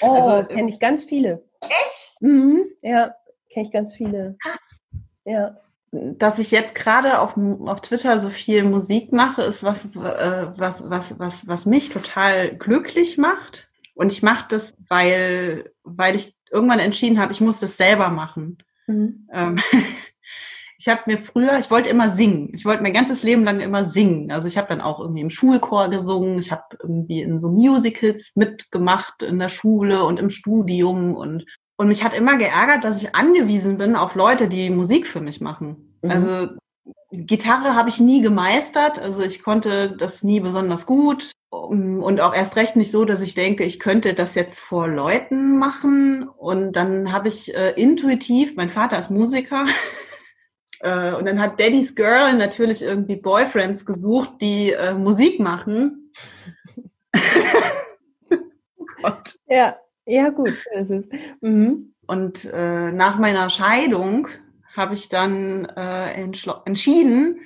Oh, also, kenne ich ganz viele. Echt? Mhm, ja, kenne ich ganz viele. Krass. Ja dass ich jetzt gerade auf, auf Twitter so viel Musik mache, ist was, äh, was, was, was, was mich total glücklich macht. Und ich mache das, weil, weil ich irgendwann entschieden habe, ich muss das selber machen. Mhm. Ähm, ich habe mir früher, ich wollte immer singen. Ich wollte mein ganzes Leben lang immer singen. Also ich habe dann auch irgendwie im Schulchor gesungen. Ich habe irgendwie in so Musicals mitgemacht in der Schule und im Studium und und mich hat immer geärgert, dass ich angewiesen bin auf Leute, die Musik für mich machen. Mhm. Also Gitarre habe ich nie gemeistert, also ich konnte das nie besonders gut und auch erst recht nicht so, dass ich denke, ich könnte das jetzt vor Leuten machen. Und dann habe ich äh, intuitiv, mein Vater ist Musiker, äh, und dann hat Daddy's Girl natürlich irgendwie Boyfriends gesucht, die äh, Musik machen. oh Gott. Ja, ja, gut, so ist es. Mhm. Und äh, nach meiner Scheidung habe ich dann äh, entschieden,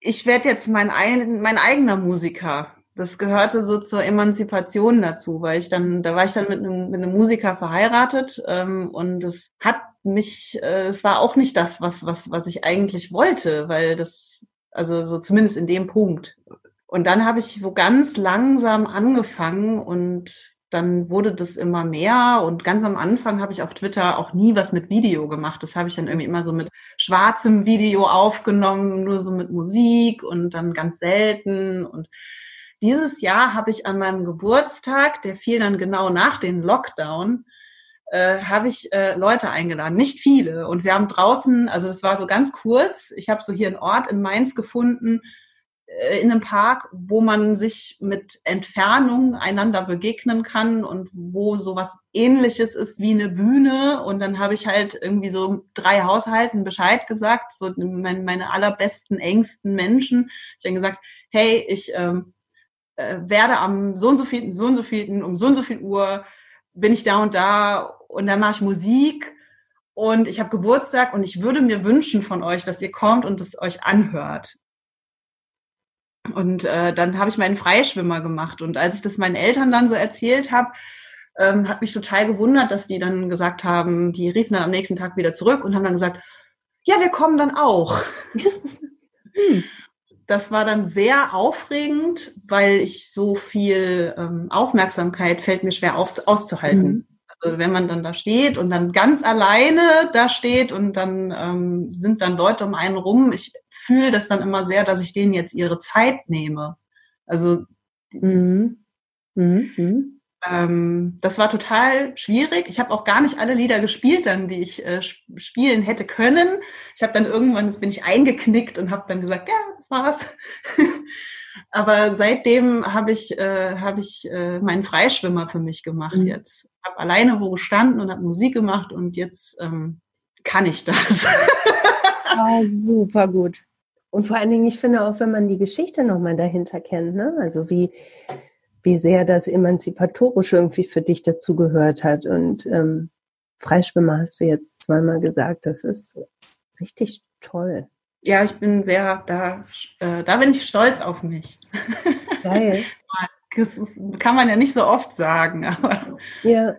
ich werde jetzt mein, ein, mein eigener Musiker. Das gehörte so zur Emanzipation dazu, weil ich dann, da war ich dann mit einem, mit einem Musiker verheiratet ähm, und es hat mich, äh, es war auch nicht das, was, was, was ich eigentlich wollte, weil das, also so zumindest in dem Punkt. Und dann habe ich so ganz langsam angefangen und dann wurde das immer mehr und ganz am Anfang habe ich auf Twitter auch nie was mit Video gemacht. Das habe ich dann irgendwie immer so mit schwarzem Video aufgenommen, nur so mit Musik und dann ganz selten. Und dieses Jahr habe ich an meinem Geburtstag, der fiel dann genau nach dem Lockdown, äh, habe ich äh, Leute eingeladen, nicht viele. Und wir haben draußen, also das war so ganz kurz, ich habe so hier einen Ort in Mainz gefunden, in einem Park, wo man sich mit Entfernung einander begegnen kann und wo sowas ähnliches ist wie eine Bühne. Und dann habe ich halt irgendwie so drei Haushalten Bescheid gesagt, so meine, meine allerbesten, engsten Menschen. Ich habe gesagt, hey, ich ähm, äh, werde am so und so vielen, so und so vielen, um so und so viel Uhr bin ich da und da und dann mache ich Musik und ich habe Geburtstag und ich würde mir wünschen von euch, dass ihr kommt und es euch anhört. Und äh, dann habe ich meinen Freischwimmer gemacht. Und als ich das meinen Eltern dann so erzählt habe, ähm, hat mich total gewundert, dass die dann gesagt haben, die riefen dann am nächsten Tag wieder zurück und haben dann gesagt, ja, wir kommen dann auch. hm. Das war dann sehr aufregend, weil ich so viel ähm, Aufmerksamkeit fällt mir schwer auf, auszuhalten. Mhm. Also wenn man dann da steht und dann ganz alleine da steht und dann ähm, sind dann Leute um einen rum. Ich fühle das dann immer sehr, dass ich denen jetzt ihre Zeit nehme. Also mhm. Mhm. Ähm, das war total schwierig. Ich habe auch gar nicht alle Lieder gespielt, dann die ich äh, spielen hätte können. Ich habe dann irgendwann bin ich eingeknickt und habe dann gesagt, ja, das war's. Aber seitdem habe ich äh, habe ich äh, meinen Freischwimmer für mich gemacht mhm. jetzt. Habe alleine wo gestanden und habe Musik gemacht und jetzt ähm, kann ich das. ah, super gut. Und vor allen Dingen, ich finde auch, wenn man die Geschichte nochmal dahinter kennt, ne? also wie, wie sehr das emanzipatorisch irgendwie für dich dazugehört hat. Und ähm, Freischwimmer hast du jetzt zweimal gesagt, das ist richtig toll. Ja, ich bin sehr, da, äh, da bin ich stolz auf mich. Geil. Das ist, kann man ja nicht so oft sagen, aber ja.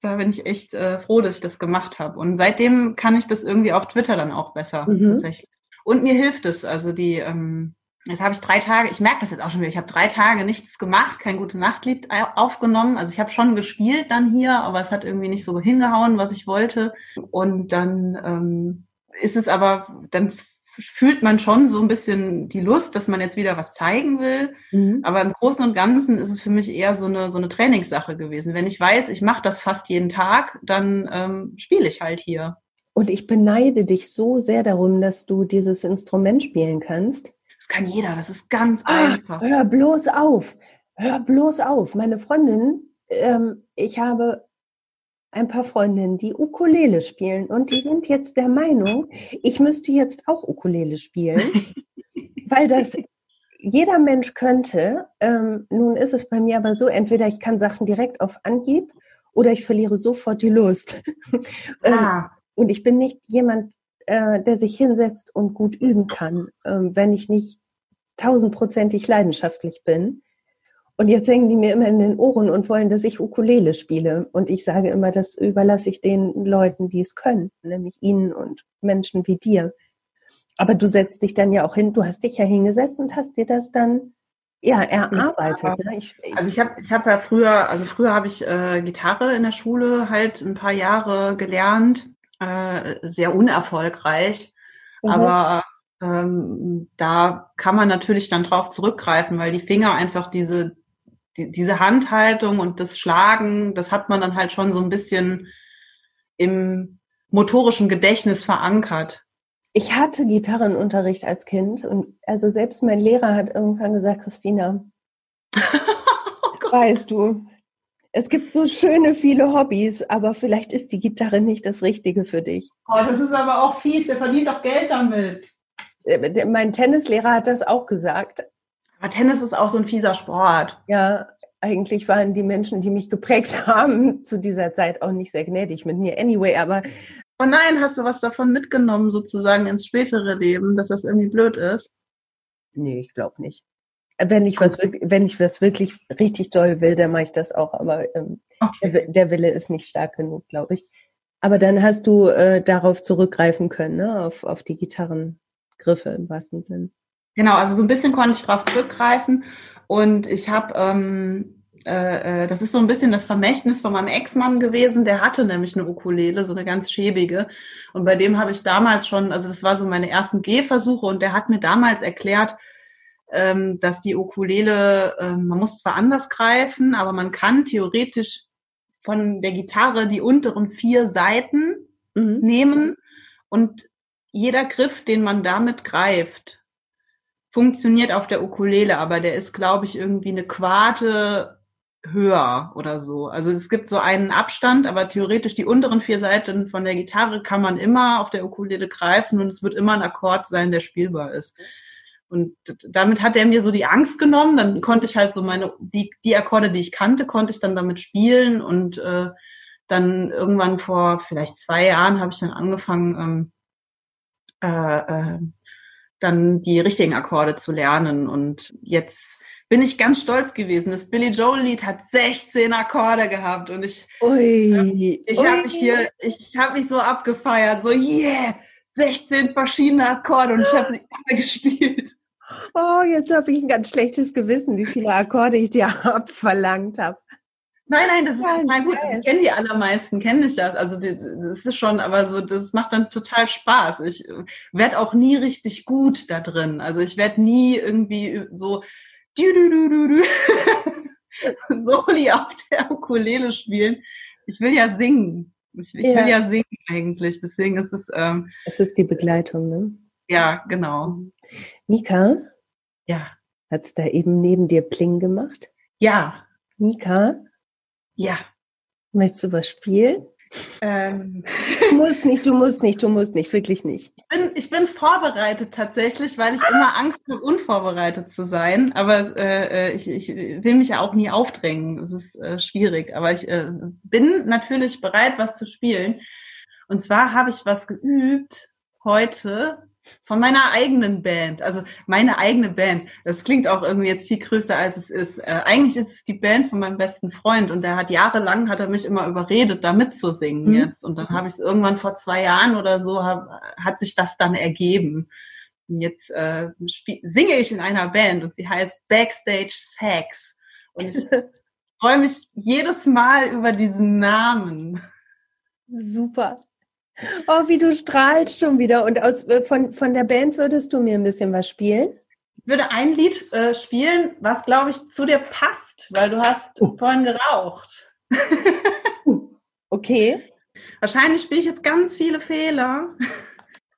da bin ich echt äh, froh, dass ich das gemacht habe. Und seitdem kann ich das irgendwie auf Twitter dann auch besser mhm. tatsächlich. Und mir hilft es. Also die, ähm, Jetzt habe ich drei Tage, ich merke das jetzt auch schon wieder, ich habe drei Tage nichts gemacht, kein gute Nachtlied aufgenommen. Also ich habe schon gespielt dann hier, aber es hat irgendwie nicht so hingehauen, was ich wollte. Und dann ähm, ist es aber, dann fühlt man schon so ein bisschen die Lust, dass man jetzt wieder was zeigen will. Mhm. Aber im Großen und Ganzen ist es für mich eher so eine, so eine Trainingssache gewesen. Wenn ich weiß, ich mache das fast jeden Tag, dann ähm, spiele ich halt hier. Und ich beneide dich so sehr darum, dass du dieses Instrument spielen kannst. Das kann jeder, das ist ganz ah, einfach. Hör bloß auf, hör bloß auf. Meine Freundin, ähm, ich habe ein paar Freundinnen, die Ukulele spielen und die sind jetzt der Meinung, ich müsste jetzt auch Ukulele spielen, weil das jeder Mensch könnte. Ähm, nun ist es bei mir aber so, entweder ich kann Sachen direkt auf Anhieb oder ich verliere sofort die Lust. Ähm, ah. Und ich bin nicht jemand, äh, der sich hinsetzt und gut üben kann, äh, wenn ich nicht tausendprozentig leidenschaftlich bin. Und jetzt hängen die mir immer in den Ohren und wollen, dass ich Ukulele spiele. Und ich sage immer, das überlasse ich den Leuten, die es können, nämlich ihnen und Menschen wie dir. Aber du setzt dich dann ja auch hin, du hast dich ja hingesetzt und hast dir das dann ja erarbeitet. Ja, ne? ich, also ich habe ich hab ja früher, also früher habe ich äh, Gitarre in der Schule halt ein paar Jahre gelernt, äh, sehr unerfolgreich. Mhm. Aber ähm, da kann man natürlich dann drauf zurückgreifen, weil die Finger einfach diese die, diese Handhaltung und das Schlagen, das hat man dann halt schon so ein bisschen im motorischen Gedächtnis verankert. Ich hatte Gitarrenunterricht als Kind und also selbst mein Lehrer hat irgendwann gesagt, Christina, oh weißt du, es gibt so schöne viele Hobbys, aber vielleicht ist die Gitarre nicht das Richtige für dich. Oh, das ist aber auch fies, der verdient doch Geld damit. Äh, mein Tennislehrer hat das auch gesagt. Aber Tennis ist auch so ein fieser Sport. Ja, eigentlich waren die Menschen, die mich geprägt haben, zu dieser Zeit auch nicht sehr gnädig mit mir. Anyway, aber. Oh nein, hast du was davon mitgenommen, sozusagen ins spätere Leben, dass das irgendwie blöd ist? Nee, ich glaube nicht. Wenn ich was wenn ich was wirklich richtig toll will, dann mache ich das auch. Aber ähm, okay. der, der, Wille ist nicht stark genug, glaube ich. Aber dann hast du äh, darauf zurückgreifen können, ne? auf, auf die Gitarrengriffe im wahrsten Sinn. Genau, also so ein bisschen konnte ich darauf zurückgreifen und ich habe, ähm, äh, äh, das ist so ein bisschen das Vermächtnis von meinem Ex-Mann gewesen, der hatte nämlich eine Ukulele, so eine ganz schäbige. Und bei dem habe ich damals schon, also das war so meine ersten Gehversuche und der hat mir damals erklärt, ähm, dass die Ukulele, äh, man muss zwar anders greifen, aber man kann theoretisch von der Gitarre die unteren vier Seiten mhm. nehmen und jeder Griff, den man damit greift, funktioniert auf der Ukulele, aber der ist, glaube ich, irgendwie eine Quarte höher oder so. Also es gibt so einen Abstand, aber theoretisch die unteren vier Seiten von der Gitarre kann man immer auf der Ukulele greifen und es wird immer ein Akkord sein, der spielbar ist. Und damit hat er mir so die Angst genommen. Dann konnte ich halt so meine, die, die Akkorde, die ich kannte, konnte ich dann damit spielen. Und äh, dann irgendwann vor vielleicht zwei Jahren habe ich dann angefangen, ähm, äh, äh, dann die richtigen Akkorde zu lernen. Und jetzt bin ich ganz stolz gewesen. Das Billy Joel Lied hat 16 Akkorde gehabt und ich, Ui, ich habe mich hier, ich habe mich so abgefeiert, so yeah, 16 verschiedene Akkorde und ich habe sie alle gespielt. Oh, jetzt habe ich ein ganz schlechtes Gewissen, wie viele Akkorde ich dir abverlangt habe. Nein, nein, das ist ja, total gut. Ich kenne die allermeisten, kenne ich ja. Also das ist schon, aber so, das macht dann total Spaß. Ich äh, werde auch nie richtig gut da drin. Also ich werde nie irgendwie so du, du, du, Soli auf der Ukulele spielen. Ich will ja singen. Ich, ich ja. will ja singen eigentlich. Deswegen ist es. Ähm, es ist die Begleitung, ne? Ja, genau. Mika? Ja. Hat's da eben neben dir Pling gemacht? Ja. Mika? Ja. Möchtest du was spielen? Ähm. Du musst nicht, du musst nicht, du musst nicht, wirklich nicht. Ich bin, ich bin vorbereitet tatsächlich, weil ich immer Angst habe, unvorbereitet zu sein. Aber äh, äh, ich, ich will mich ja auch nie aufdrängen. Es ist äh, schwierig. Aber ich äh, bin natürlich bereit, was zu spielen. Und zwar habe ich was geübt heute von meiner eigenen Band, also meine eigene Band. Das klingt auch irgendwie jetzt viel größer, als es ist. Äh, eigentlich ist es die Band von meinem besten Freund und der hat jahrelang, hat er mich immer überredet, da mitzusingen mhm. jetzt. Und dann habe ich es irgendwann vor zwei Jahren oder so, hab, hat sich das dann ergeben. Jetzt äh, singe ich in einer Band und sie heißt Backstage Sex. Und ich freue mich jedes Mal über diesen Namen. Super. Oh, wie du strahlst schon wieder. Und aus, äh, von, von der Band würdest du mir ein bisschen was spielen? Ich würde ein Lied äh, spielen, was, glaube ich, zu dir passt, weil du hast uh. vorhin geraucht. uh. Okay. Wahrscheinlich spiele ich jetzt ganz viele Fehler.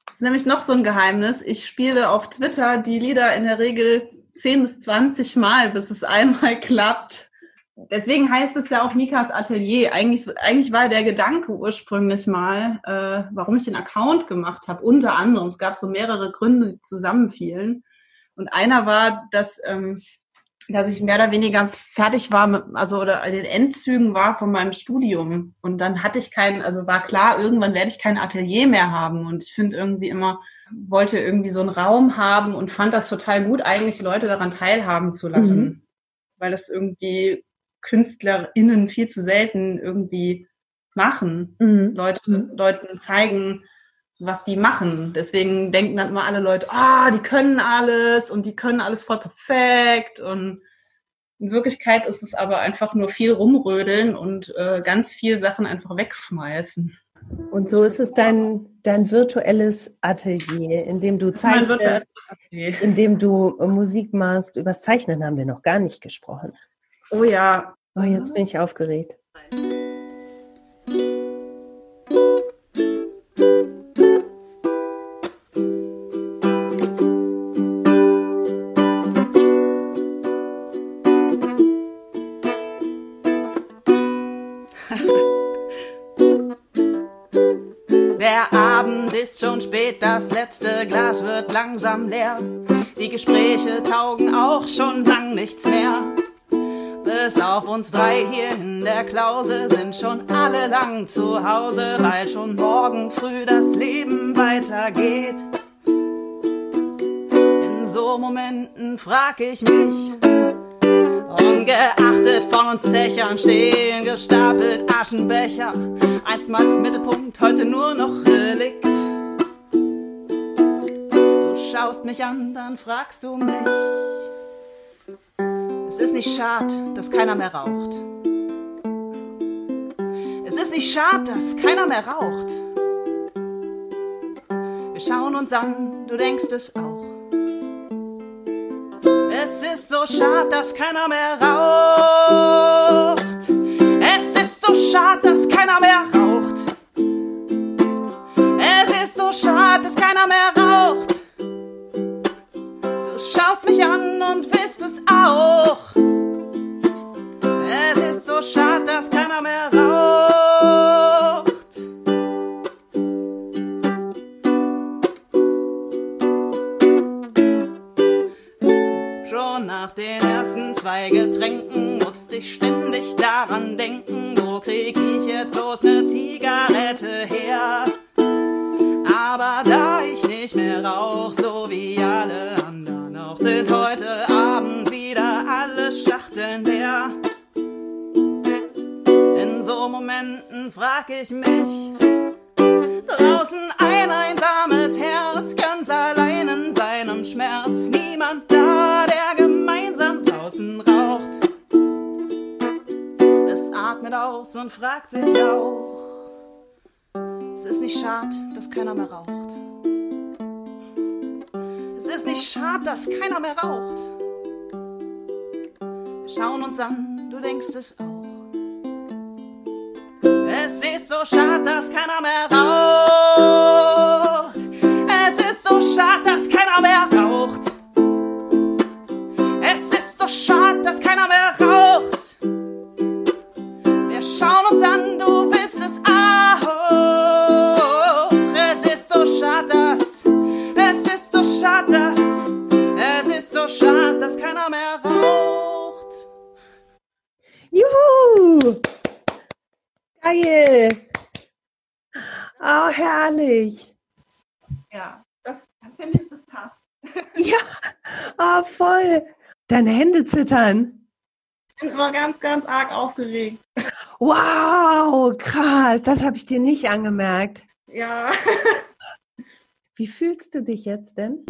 Das ist nämlich noch so ein Geheimnis. Ich spiele auf Twitter die Lieder in der Regel 10 bis 20 Mal, bis es einmal klappt. Deswegen heißt es ja auch Mikas Atelier. Eigentlich, eigentlich war der Gedanke ursprünglich mal, äh, warum ich den Account gemacht habe. Unter anderem, es gab so mehrere Gründe, die zusammenfielen. Und einer war, dass ähm, dass ich mehr oder weniger fertig war, mit, also oder in den Endzügen war von meinem Studium. Und dann hatte ich keinen, also war klar, irgendwann werde ich kein Atelier mehr haben. Und ich finde irgendwie immer, wollte irgendwie so einen Raum haben und fand das total gut, eigentlich Leute daran teilhaben zu lassen. Mhm. Weil das irgendwie KünstlerInnen viel zu selten irgendwie machen. Mhm. Leute, mhm. Leuten zeigen, was die machen. Deswegen denken dann immer alle Leute, ah, die können alles und die können alles voll perfekt. Und in Wirklichkeit ist es aber einfach nur viel rumrödeln und äh, ganz viel Sachen einfach wegschmeißen. Und so ist es dein, dein virtuelles Atelier, in dem du zeichnest, in dem du Musik machst. Über das Zeichnen haben wir noch gar nicht gesprochen. Oh ja. Oh, jetzt bin ich aufgeregt. schon spät, das letzte Glas wird langsam leer. Die Gespräche taugen auch schon lang nichts mehr. Bis auf uns drei hier in der Klause sind schon alle lang zu Hause, weil schon morgen früh das Leben weitergeht. In so Momenten frag ich mich, Ungeachtet von uns Zechern stehen gestapelt Aschenbecher. Einstmals Mittelpunkt, heute nur noch Relikt schaust mich an, dann fragst du mich. Es ist nicht schad, dass keiner mehr raucht. Es ist nicht schad, dass keiner mehr raucht. Wir schauen uns an, du denkst es auch. Es ist so schad, dass keiner mehr raucht. Es ist so schad, dass keiner mehr raucht. Es ist so schad, dass keiner mehr raucht an und willst es auch. Es ist so schade, dass keiner mehr raucht. Schon nach den ersten zwei Getränken musste ich ständig daran denken, wo krieg ich jetzt bloß ne Zigarette her? Aber da ich nicht mehr rauch, so wie alle noch sind heute Abend wieder alle Schachteln leer. In so Momenten frag ich mich, draußen ein einsames Herz, ganz allein in seinem Schmerz, niemand da, der gemeinsam draußen raucht. Es atmet aus und fragt sich auch, es ist nicht schad, dass keiner mehr raucht ist nicht schad, dass keiner mehr raucht. Wir schauen uns an, du denkst es auch. Es ist so schad, dass keiner mehr raucht. Es ist so schad, dass keiner mehr raucht. Es ist so schad, dass keiner mehr raucht. Geil! Oh, herrlich. Ja, das finde ich, das passt. ja, oh, voll. Deine Hände zittern. Ich bin immer ganz, ganz arg aufgeregt. Wow, krass. Das habe ich dir nicht angemerkt. Ja. Wie fühlst du dich jetzt denn?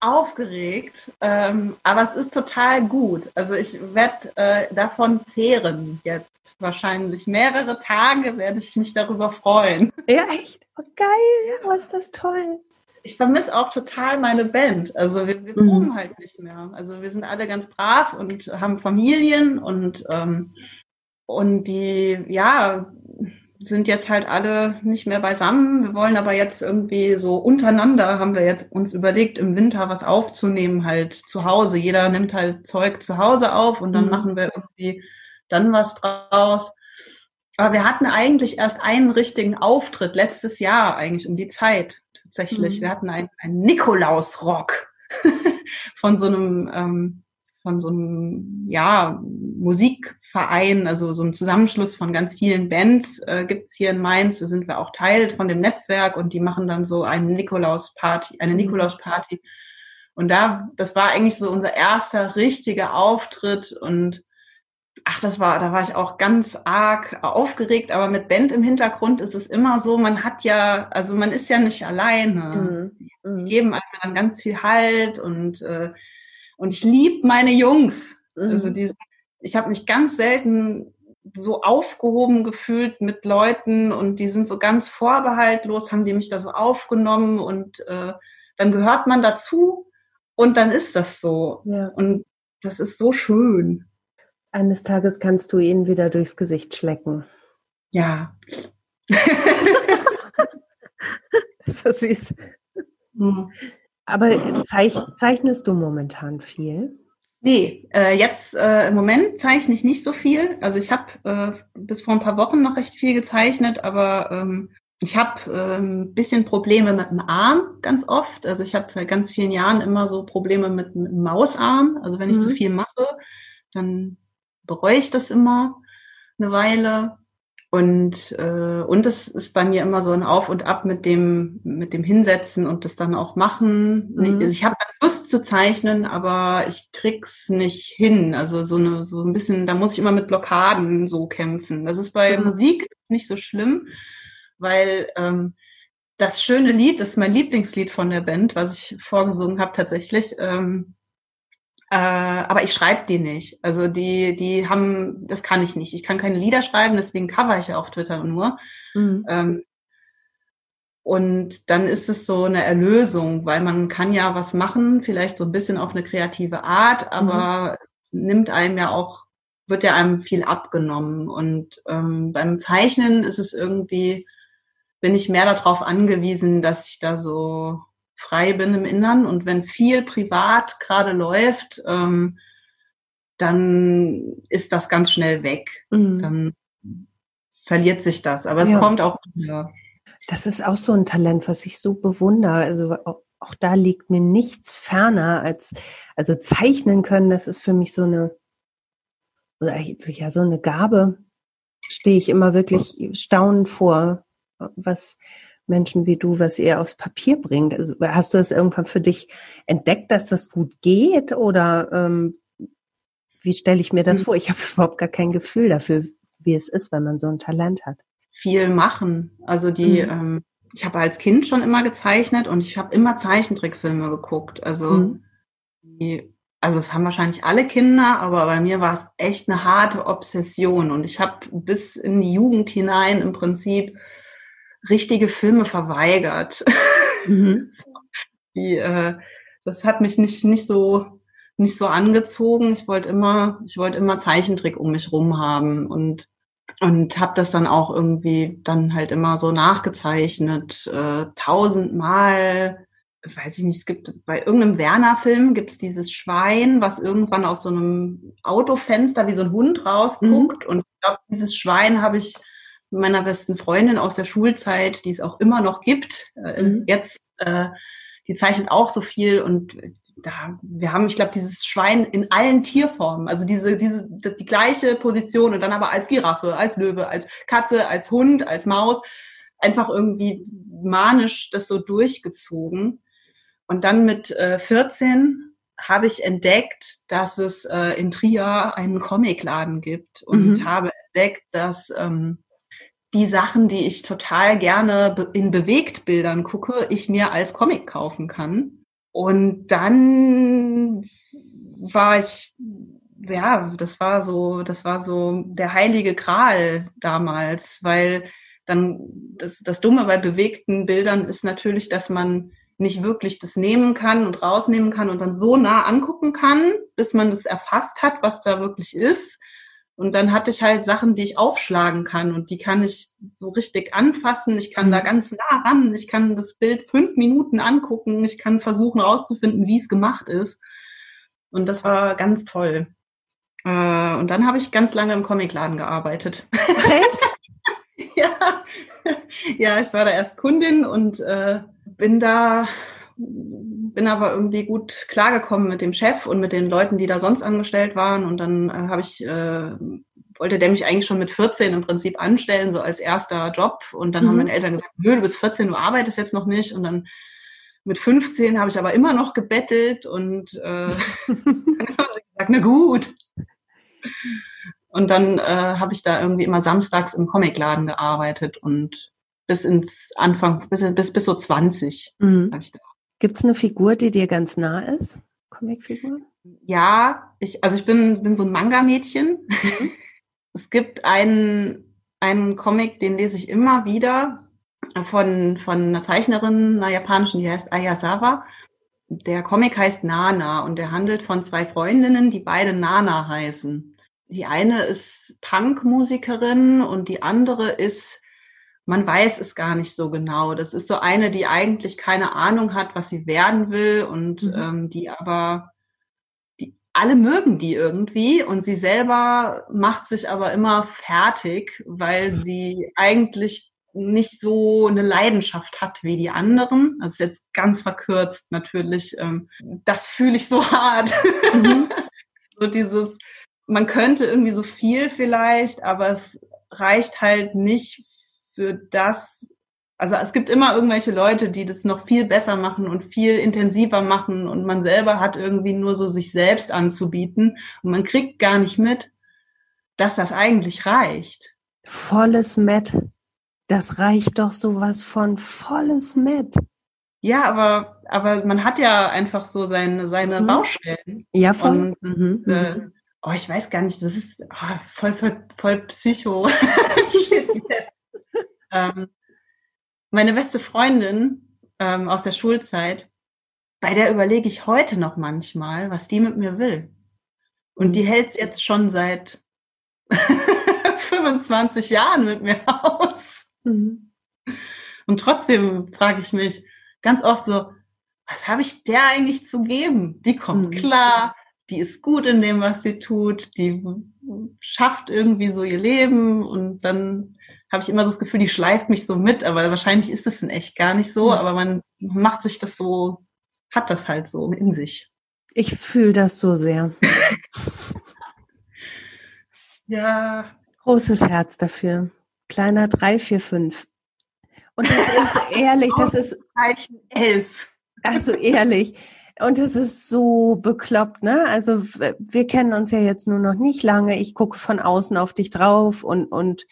Aufgeregt, ähm, aber es ist total gut. Also ich werde äh, davon zehren jetzt. Wahrscheinlich mehrere Tage werde ich mich darüber freuen. Ja, echt? Oh, geil, ja. oh, ist das toll. Ich vermisse auch total meine Band. Also wir, wir proben mhm. halt nicht mehr. Also wir sind alle ganz brav und haben Familien und ähm, und die, ja, sind jetzt halt alle nicht mehr beisammen. Wir wollen aber jetzt irgendwie so untereinander, haben wir jetzt uns überlegt, im Winter was aufzunehmen, halt zu Hause. Jeder nimmt halt Zeug zu Hause auf und dann mhm. machen wir irgendwie dann was draus. Aber wir hatten eigentlich erst einen richtigen Auftritt letztes Jahr, eigentlich um die Zeit tatsächlich. Mhm. Wir hatten einen, einen Nikolaus-Rock von so einem ähm, von so einem ja, Musikverein, also so einem Zusammenschluss von ganz vielen Bands äh, gibt hier in Mainz. Da sind wir auch Teil von dem Netzwerk und die machen dann so eine Nikolaus-Party, eine mhm. Nikolaus-Party. Und da, das war eigentlich so unser erster richtiger Auftritt und ach, das war, da war ich auch ganz arg aufgeregt, aber mit Band im Hintergrund ist es immer so, man hat ja, also man ist ja nicht alleine. Mhm. Die mhm. geben einem dann ganz viel Halt und äh, und ich liebe meine Jungs. Mhm. Also diese, ich habe mich ganz selten so aufgehoben gefühlt mit Leuten und die sind so ganz vorbehaltlos, haben die mich da so aufgenommen und äh, dann gehört man dazu und dann ist das so. Ja. Und das ist so schön. Eines Tages kannst du ihn wieder durchs Gesicht schlecken. Ja. das war süß. Mhm. Aber zeich, zeichnest du momentan viel? Nee, äh, jetzt äh, im Moment zeichne ich nicht so viel. Also ich habe äh, bis vor ein paar Wochen noch recht viel gezeichnet, aber ähm, ich habe äh, ein bisschen Probleme mit dem Arm ganz oft. Also ich habe seit ganz vielen Jahren immer so Probleme mit, mit dem Mausarm. Also wenn ich mhm. zu viel mache, dann bereue ich das immer eine Weile. Und, äh, und es ist bei mir immer so ein Auf und Ab mit dem, mit dem Hinsetzen und das dann auch machen. Mhm. Also ich habe Lust zu zeichnen, aber ich krieg's nicht hin. Also so eine, so ein bisschen, da muss ich immer mit Blockaden so kämpfen. Das ist bei mhm. Musik nicht so schlimm, weil ähm, das schöne Lied, das ist mein Lieblingslied von der Band, was ich vorgesungen habe tatsächlich. Ähm, äh, aber ich schreibe die nicht. Also die, die haben, das kann ich nicht. Ich kann keine Lieder schreiben, deswegen cover ich ja auf Twitter nur. Mhm. Ähm, und dann ist es so eine Erlösung, weil man kann ja was machen, vielleicht so ein bisschen auf eine kreative Art, aber mhm. nimmt einem ja auch, wird ja einem viel abgenommen. Und ähm, beim Zeichnen ist es irgendwie, bin ich mehr darauf angewiesen, dass ich da so frei bin im Innern und wenn viel privat gerade läuft, ähm, dann ist das ganz schnell weg. Mhm. Dann verliert sich das. Aber es ja. kommt auch wieder. Das ist auch so ein Talent, was ich so bewundere. Also auch, auch da liegt mir nichts ferner als, also zeichnen können, das ist für mich so eine, ja, so eine Gabe. Stehe ich immer wirklich staunend vor, was, Menschen wie du, was ihr aufs Papier bringt. Also hast du es irgendwann für dich entdeckt, dass das gut geht oder ähm, wie stelle ich mir das hm. vor? Ich habe überhaupt gar kein Gefühl dafür, wie es ist, wenn man so ein Talent hat. Viel machen. Also die, mhm. ähm, ich habe als Kind schon immer gezeichnet und ich habe immer Zeichentrickfilme geguckt. Also mhm. die, also es haben wahrscheinlich alle Kinder, aber bei mir war es echt eine harte Obsession und ich habe bis in die Jugend hinein im Prinzip richtige Filme verweigert. Mhm. Die, äh, das hat mich nicht, nicht so nicht so angezogen. Ich wollte immer, ich wollte immer Zeichentrick um mich rum haben und und habe das dann auch irgendwie dann halt immer so nachgezeichnet, äh, tausendmal. Weiß ich nicht, es gibt bei irgendeinem Werner-Film gibt es dieses Schwein, was irgendwann aus so einem Autofenster wie so ein Hund rausguckt. Mhm. Und ich glaube, dieses Schwein habe ich meiner besten Freundin aus der Schulzeit, die es auch immer noch gibt. Äh, mhm. Jetzt, äh, die zeichnet auch so viel und da, wir haben, ich glaube, dieses Schwein in allen Tierformen, also diese, diese, die gleiche Position und dann aber als Giraffe, als Löwe, als Katze, als Hund, als Maus, einfach irgendwie manisch das so durchgezogen. Und dann mit äh, 14 habe ich entdeckt, dass es äh, in Trier einen Comicladen gibt und mhm. habe entdeckt, dass ähm, die Sachen, die ich total gerne in Bewegtbildern gucke, ich mir als Comic kaufen kann. Und dann war ich, ja, das war so, das war so der heilige Gral damals, weil dann das, das Dumme bei bewegten Bildern ist natürlich, dass man nicht wirklich das nehmen kann und rausnehmen kann und dann so nah angucken kann, bis man das erfasst hat, was da wirklich ist. Und dann hatte ich halt Sachen, die ich aufschlagen kann und die kann ich so richtig anfassen. Ich kann da mhm. ganz nah ran. Ich kann das Bild fünf Minuten angucken. Ich kann versuchen rauszufinden, wie es gemacht ist. Und das war ganz toll. Äh, und dann habe ich ganz lange im Comicladen gearbeitet. Echt? ja. ja, ich war da erst Kundin und äh, bin da bin aber irgendwie gut klargekommen mit dem Chef und mit den Leuten, die da sonst angestellt waren. Und dann äh, habe ich, äh, wollte der mich eigentlich schon mit 14 im Prinzip anstellen, so als erster Job. Und dann mhm. haben meine Eltern gesagt, nö, du bist 14, du arbeitest jetzt noch nicht. Und dann mit 15 habe ich aber immer noch gebettelt und äh, dann haben sie gesagt, na gut. Und dann äh, habe ich da irgendwie immer samstags im Comicladen gearbeitet und bis ins Anfang, bis, bis, bis so 20 mhm. ich da Gibt es eine Figur, die dir ganz nah ist? Comicfigur? Ja, ich, also ich bin, bin so ein Manga-Mädchen. Mhm. es gibt einen, einen Comic, den lese ich immer wieder von, von einer Zeichnerin, einer japanischen, die heißt Ayasawa. Der Comic heißt Nana und der handelt von zwei Freundinnen, die beide Nana heißen. Die eine ist Punkmusikerin und die andere ist man weiß es gar nicht so genau. Das ist so eine, die eigentlich keine Ahnung hat, was sie werden will und mhm. ähm, die aber, die, alle mögen die irgendwie und sie selber macht sich aber immer fertig, weil sie eigentlich nicht so eine Leidenschaft hat wie die anderen. Das ist jetzt ganz verkürzt natürlich. Ähm, das fühle ich so hart. Mhm. so dieses, man könnte irgendwie so viel vielleicht, aber es reicht halt nicht für das, also es gibt immer irgendwelche Leute, die das noch viel besser machen und viel intensiver machen und man selber hat irgendwie nur so sich selbst anzubieten und man kriegt gar nicht mit, dass das eigentlich reicht. Volles Met. Das reicht doch sowas von volles Met. Ja, aber, aber man hat ja einfach so seine, seine mhm. Baustellen. Ja, voll. Und, mhm. äh, oh, ich weiß gar nicht, das ist oh, voll, voll, voll Psycho. Ähm, meine beste Freundin ähm, aus der Schulzeit, bei der überlege ich heute noch manchmal, was die mit mir will. Und die mhm. hält es jetzt schon seit 25 Jahren mit mir aus. Mhm. Und trotzdem frage ich mich ganz oft so, was habe ich der eigentlich zu geben? Die kommt mhm. klar, die ist gut in dem, was sie tut, die schafft irgendwie so ihr Leben und dann habe ich immer so das Gefühl, die schleift mich so mit, aber wahrscheinlich ist es in echt gar nicht so, aber man macht sich das so, hat das halt so in sich. Ich fühle das so sehr. ja. Großes Herz dafür. Kleiner 3, 4, 5. Und das ist ehrlich, das ist. Zeichen 11. Also ehrlich. Und es ist so bekloppt, ne? Also wir kennen uns ja jetzt nur noch nicht lange. Ich gucke von außen auf dich drauf und, und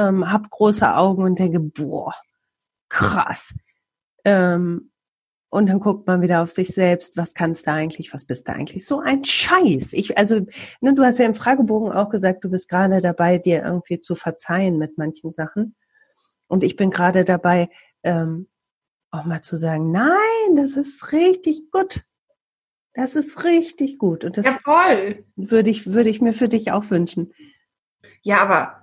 ähm, hab große Augen und denke, boah, krass. Ähm, und dann guckt man wieder auf sich selbst, was kannst du eigentlich, was bist du eigentlich? So ein Scheiß. Ich, also, ne, du hast ja im Fragebogen auch gesagt, du bist gerade dabei, dir irgendwie zu verzeihen mit manchen Sachen. Und ich bin gerade dabei, ähm, auch mal zu sagen, nein, das ist richtig gut. Das ist richtig gut. Und das ja, voll. würde ich, würde ich mir für dich auch wünschen. Ja, aber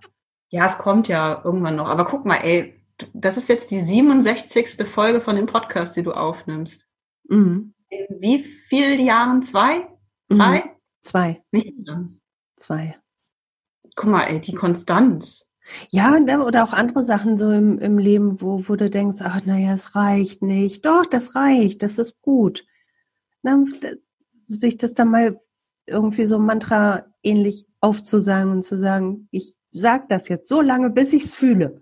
ja, es kommt ja irgendwann noch. Aber guck mal, ey, das ist jetzt die 67. Folge von dem Podcast, die du aufnimmst. Mhm. In wie vielen Jahren? Zwei? Mhm. Drei? Mhm. Zwei. Nicht dann. Zwei. Guck mal, ey, die Konstanz. Ja, ne, oder auch andere Sachen so im, im Leben, wo, wo du denkst, ach, naja, es reicht nicht. Doch, das reicht, das ist gut. Na, sich das dann mal irgendwie so Mantra ähnlich aufzusagen und zu sagen, ich sag das jetzt so lange, bis ich es fühle.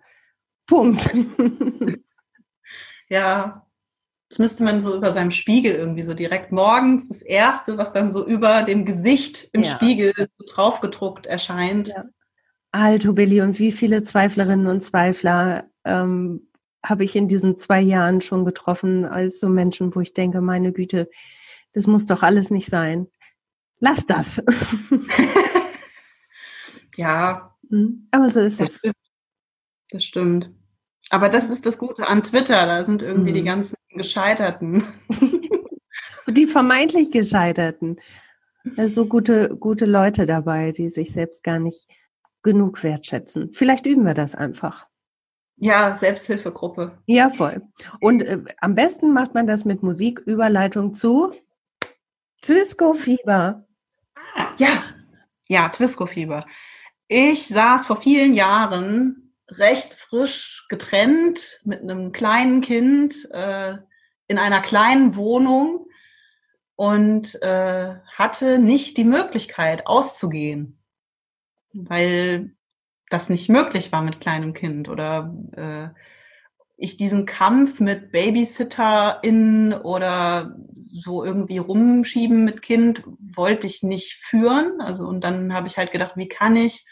Punkt. ja, das müsste man so über seinem Spiegel irgendwie so direkt morgens das erste, was dann so über dem Gesicht im ja. Spiegel so draufgedruckt erscheint. Ja. Alto Billy und wie viele Zweiflerinnen und Zweifler ähm, habe ich in diesen zwei Jahren schon getroffen, als so Menschen, wo ich denke, meine Güte, das muss doch alles nicht sein. Lass das. ja. Hm, aber so ist das es. Das stimmt. Aber das ist das Gute an Twitter. Da sind irgendwie mhm. die ganzen Gescheiterten. die vermeintlich Gescheiterten. So gute, gute Leute dabei, die sich selbst gar nicht genug wertschätzen. Vielleicht üben wir das einfach. Ja, Selbsthilfegruppe. Ja, voll. Und äh, am besten macht man das mit Musiküberleitung zu Twisco-Fieber. Ja, ja, Twisco-Fieber. Ich saß vor vielen Jahren recht frisch getrennt mit einem kleinen Kind äh, in einer kleinen Wohnung und äh, hatte nicht die Möglichkeit auszugehen weil das nicht möglich war mit kleinem Kind oder äh, ich diesen Kampf mit BabysitterInnen oder so irgendwie rumschieben mit Kind wollte ich nicht führen. Also und dann habe ich halt gedacht, wie kann ich,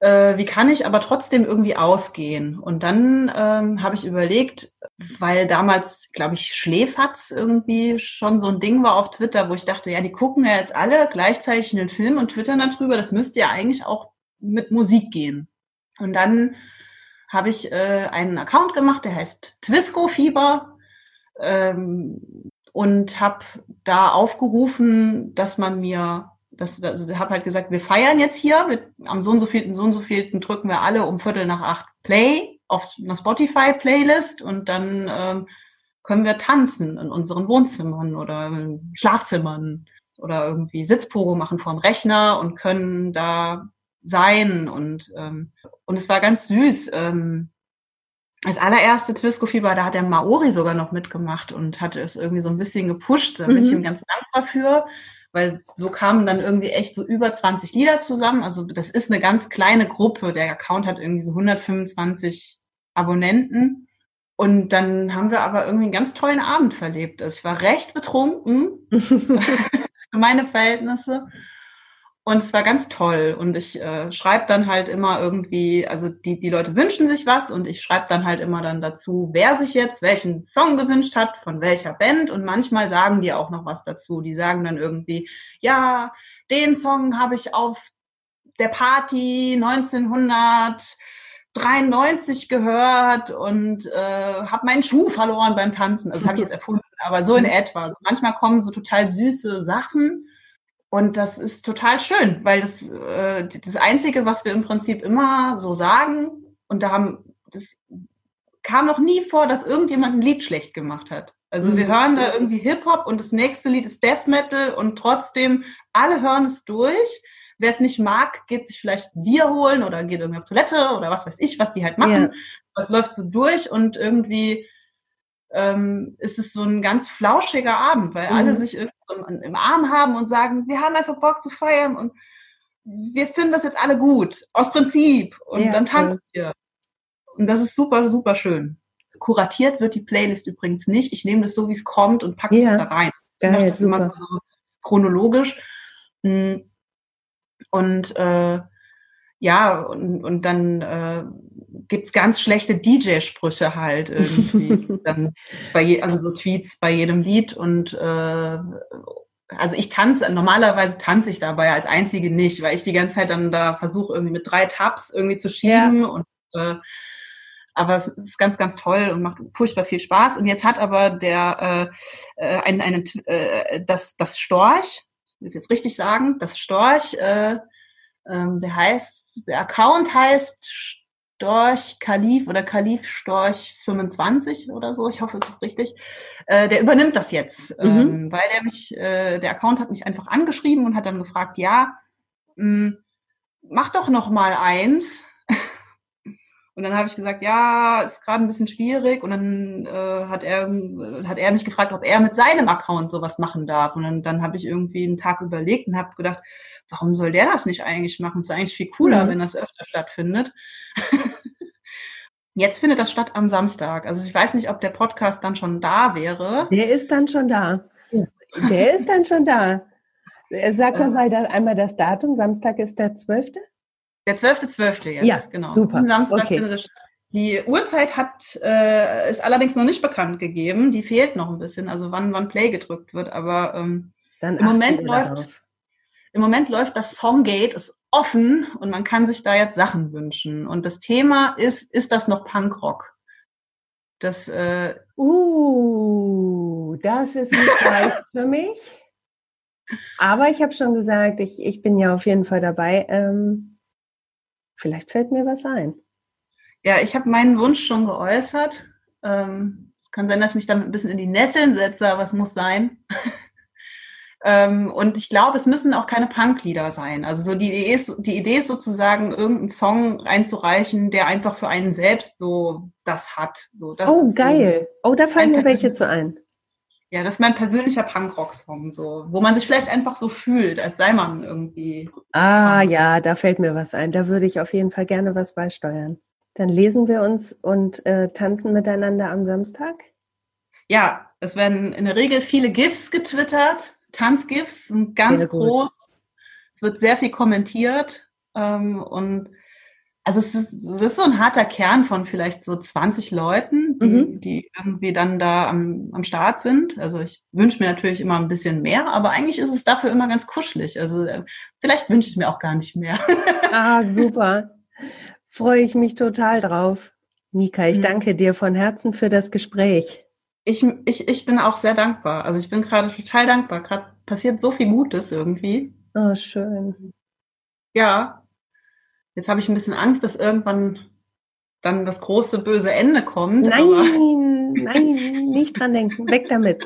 wie kann ich aber trotzdem irgendwie ausgehen? Und dann ähm, habe ich überlegt, weil damals, glaube ich, Schläferz irgendwie schon so ein Ding war auf Twitter, wo ich dachte, ja, die gucken ja jetzt alle gleichzeitig einen Film und twittern darüber. Das müsste ja eigentlich auch mit Musik gehen. Und dann habe ich äh, einen Account gemacht, der heißt Twisco Fieber ähm, und habe da aufgerufen, dass man mir das, also habe halt gesagt, wir feiern jetzt hier, mit, am so und so vielten, so und so vielten drücken wir alle um Viertel nach acht Play auf einer Spotify-Playlist und dann ähm, können wir tanzen in unseren Wohnzimmern oder Schlafzimmern oder irgendwie Sitzpogo machen vorm Rechner und können da sein und ähm, und es war ganz süß. Ähm, das allererste Twisco-Fieber, da hat der Maori sogar noch mitgemacht und hatte es irgendwie so ein bisschen gepusht. Da bin mhm. ich ihm ganz dankbar für, weil so kamen dann irgendwie echt so über 20 Lieder zusammen. Also das ist eine ganz kleine Gruppe. Der Account hat irgendwie so 125 Abonnenten. Und dann haben wir aber irgendwie einen ganz tollen Abend verlebt. Also ich war recht betrunken für meine Verhältnisse. Und es war ganz toll. Und ich äh, schreibe dann halt immer irgendwie, also die, die Leute wünschen sich was und ich schreibe dann halt immer dann dazu, wer sich jetzt welchen Song gewünscht hat, von welcher Band. Und manchmal sagen die auch noch was dazu. Die sagen dann irgendwie, ja, den Song habe ich auf der Party 1993 gehört und äh, habe meinen Schuh verloren beim Tanzen. Das habe ich jetzt erfunden, aber so in etwa. Also manchmal kommen so total süße Sachen und das ist total schön, weil das äh, das Einzige, was wir im Prinzip immer so sagen, und da haben, das kam noch nie vor, dass irgendjemand ein Lied schlecht gemacht hat. Also mhm. wir hören da irgendwie Hip-Hop und das nächste Lied ist Death Metal und trotzdem alle hören es durch. Wer es nicht mag, geht sich vielleicht ein Bier holen oder geht irgendwie auf Toilette oder was weiß ich, was die halt machen. Ja. Was läuft so durch und irgendwie ähm, ist es so ein ganz flauschiger Abend, weil mhm. alle sich irgendwie im, im Arm haben und sagen, wir haben einfach Bock zu feiern und wir finden das jetzt alle gut, aus Prinzip. Und ja, dann tanzen cool. wir. Und das ist super, super schön. Kuratiert wird die Playlist übrigens nicht. Ich nehme das so, wie es kommt und packe ja. es da rein. Geil, ich mache das immer so chronologisch. Hm. Und äh, ja, und, und dann äh, gibt's ganz schlechte DJ-Sprüche halt irgendwie. dann bei je, also so Tweets bei jedem Lied und äh, also ich tanze, normalerweise tanze ich dabei als einzige nicht, weil ich die ganze Zeit dann da versuche, irgendwie mit drei Tabs irgendwie zu schieben ja. und äh, aber es ist ganz, ganz toll und macht furchtbar viel Spaß. Und jetzt hat aber der äh, äh einen, einen äh, das, das Storch, ich will es jetzt richtig sagen, das Storch, äh, ähm, der heißt, der Account heißt Storch Kalif oder Kalif Storch 25 oder so, ich hoffe, es ist richtig, äh, der übernimmt das jetzt, mhm. ähm, weil der mich, äh, der Account hat mich einfach angeschrieben und hat dann gefragt, ja, mh, hm, mach doch noch mal eins. Und dann habe ich gesagt, ja, ist gerade ein bisschen schwierig. Und dann äh, hat er hat er mich gefragt, ob er mit seinem Account sowas machen darf. Und dann, dann habe ich irgendwie einen Tag überlegt und habe gedacht, warum soll der das nicht eigentlich machen? Es ist eigentlich viel cooler, mhm. wenn das öfter stattfindet. Jetzt findet das statt am Samstag. Also ich weiß nicht, ob der Podcast dann schon da wäre. Der ist dann schon da. Der ist dann schon da. Sag doch mal das, einmal das Datum. Samstag ist der 12. Der 12.12. .12. jetzt, ja, genau. Super. Am Samstag okay. findet. Die Uhrzeit hat, äh, ist allerdings noch nicht bekannt gegeben. Die fehlt noch ein bisschen, also wann, wann Play gedrückt wird. Aber ähm, im, Moment läuft, im Moment läuft das Songgate, ist offen und man kann sich da jetzt Sachen wünschen. Und das Thema ist, ist das noch Punkrock? Das, äh, uh, das ist nicht leicht für mich. Aber ich habe schon gesagt, ich, ich bin ja auf jeden Fall dabei. Ähm, vielleicht fällt mir was ein. Ja, ich habe meinen Wunsch schon geäußert. Ähm, kann sein, dass ich mich damit ein bisschen in die Nesseln setze, aber es muss sein. ähm, und ich glaube, es müssen auch keine Punklieder sein. Also so die Idee, ist, die Idee ist sozusagen, irgendeinen Song einzureichen, der einfach für einen selbst so das hat. So, das oh, geil. So oh, da fallen mir welche zu ein. Ja, das ist mein persönlicher Punkrock-Song, so, wo man sich vielleicht einfach so fühlt, als sei man irgendwie. Ah, ja, da fällt mir was ein. Da würde ich auf jeden Fall gerne was beisteuern. Dann lesen wir uns und äh, tanzen miteinander am Samstag? Ja, es werden in der Regel viele GIFs getwittert. Tanzgifs sind ganz groß. Es wird sehr viel kommentiert. Ähm, und also es ist, es ist, so ein harter Kern von vielleicht so 20 Leuten, die, mhm. die irgendwie dann da am, am Start sind. Also ich wünsche mir natürlich immer ein bisschen mehr, aber eigentlich ist es dafür immer ganz kuschelig. Also äh, vielleicht wünsche ich mir auch gar nicht mehr. Ah, super freue ich mich total drauf. Mika, ich mhm. danke dir von Herzen für das Gespräch. Ich, ich, ich bin auch sehr dankbar. Also ich bin gerade total dankbar. Gerade passiert so viel Gutes irgendwie. Oh, schön. Ja. Jetzt habe ich ein bisschen Angst, dass irgendwann dann das große böse Ende kommt. Nein, nein, nicht dran denken. Weg damit.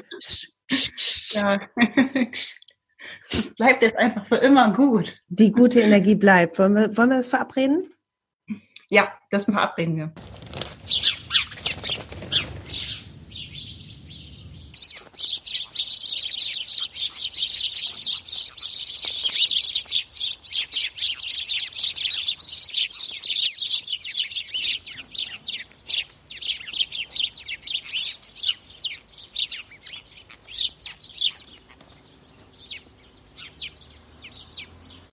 ja. Es bleibt jetzt einfach für immer gut. Die gute Energie bleibt. Wollen wir, wollen wir das verabreden? Ja, das verabreden wir.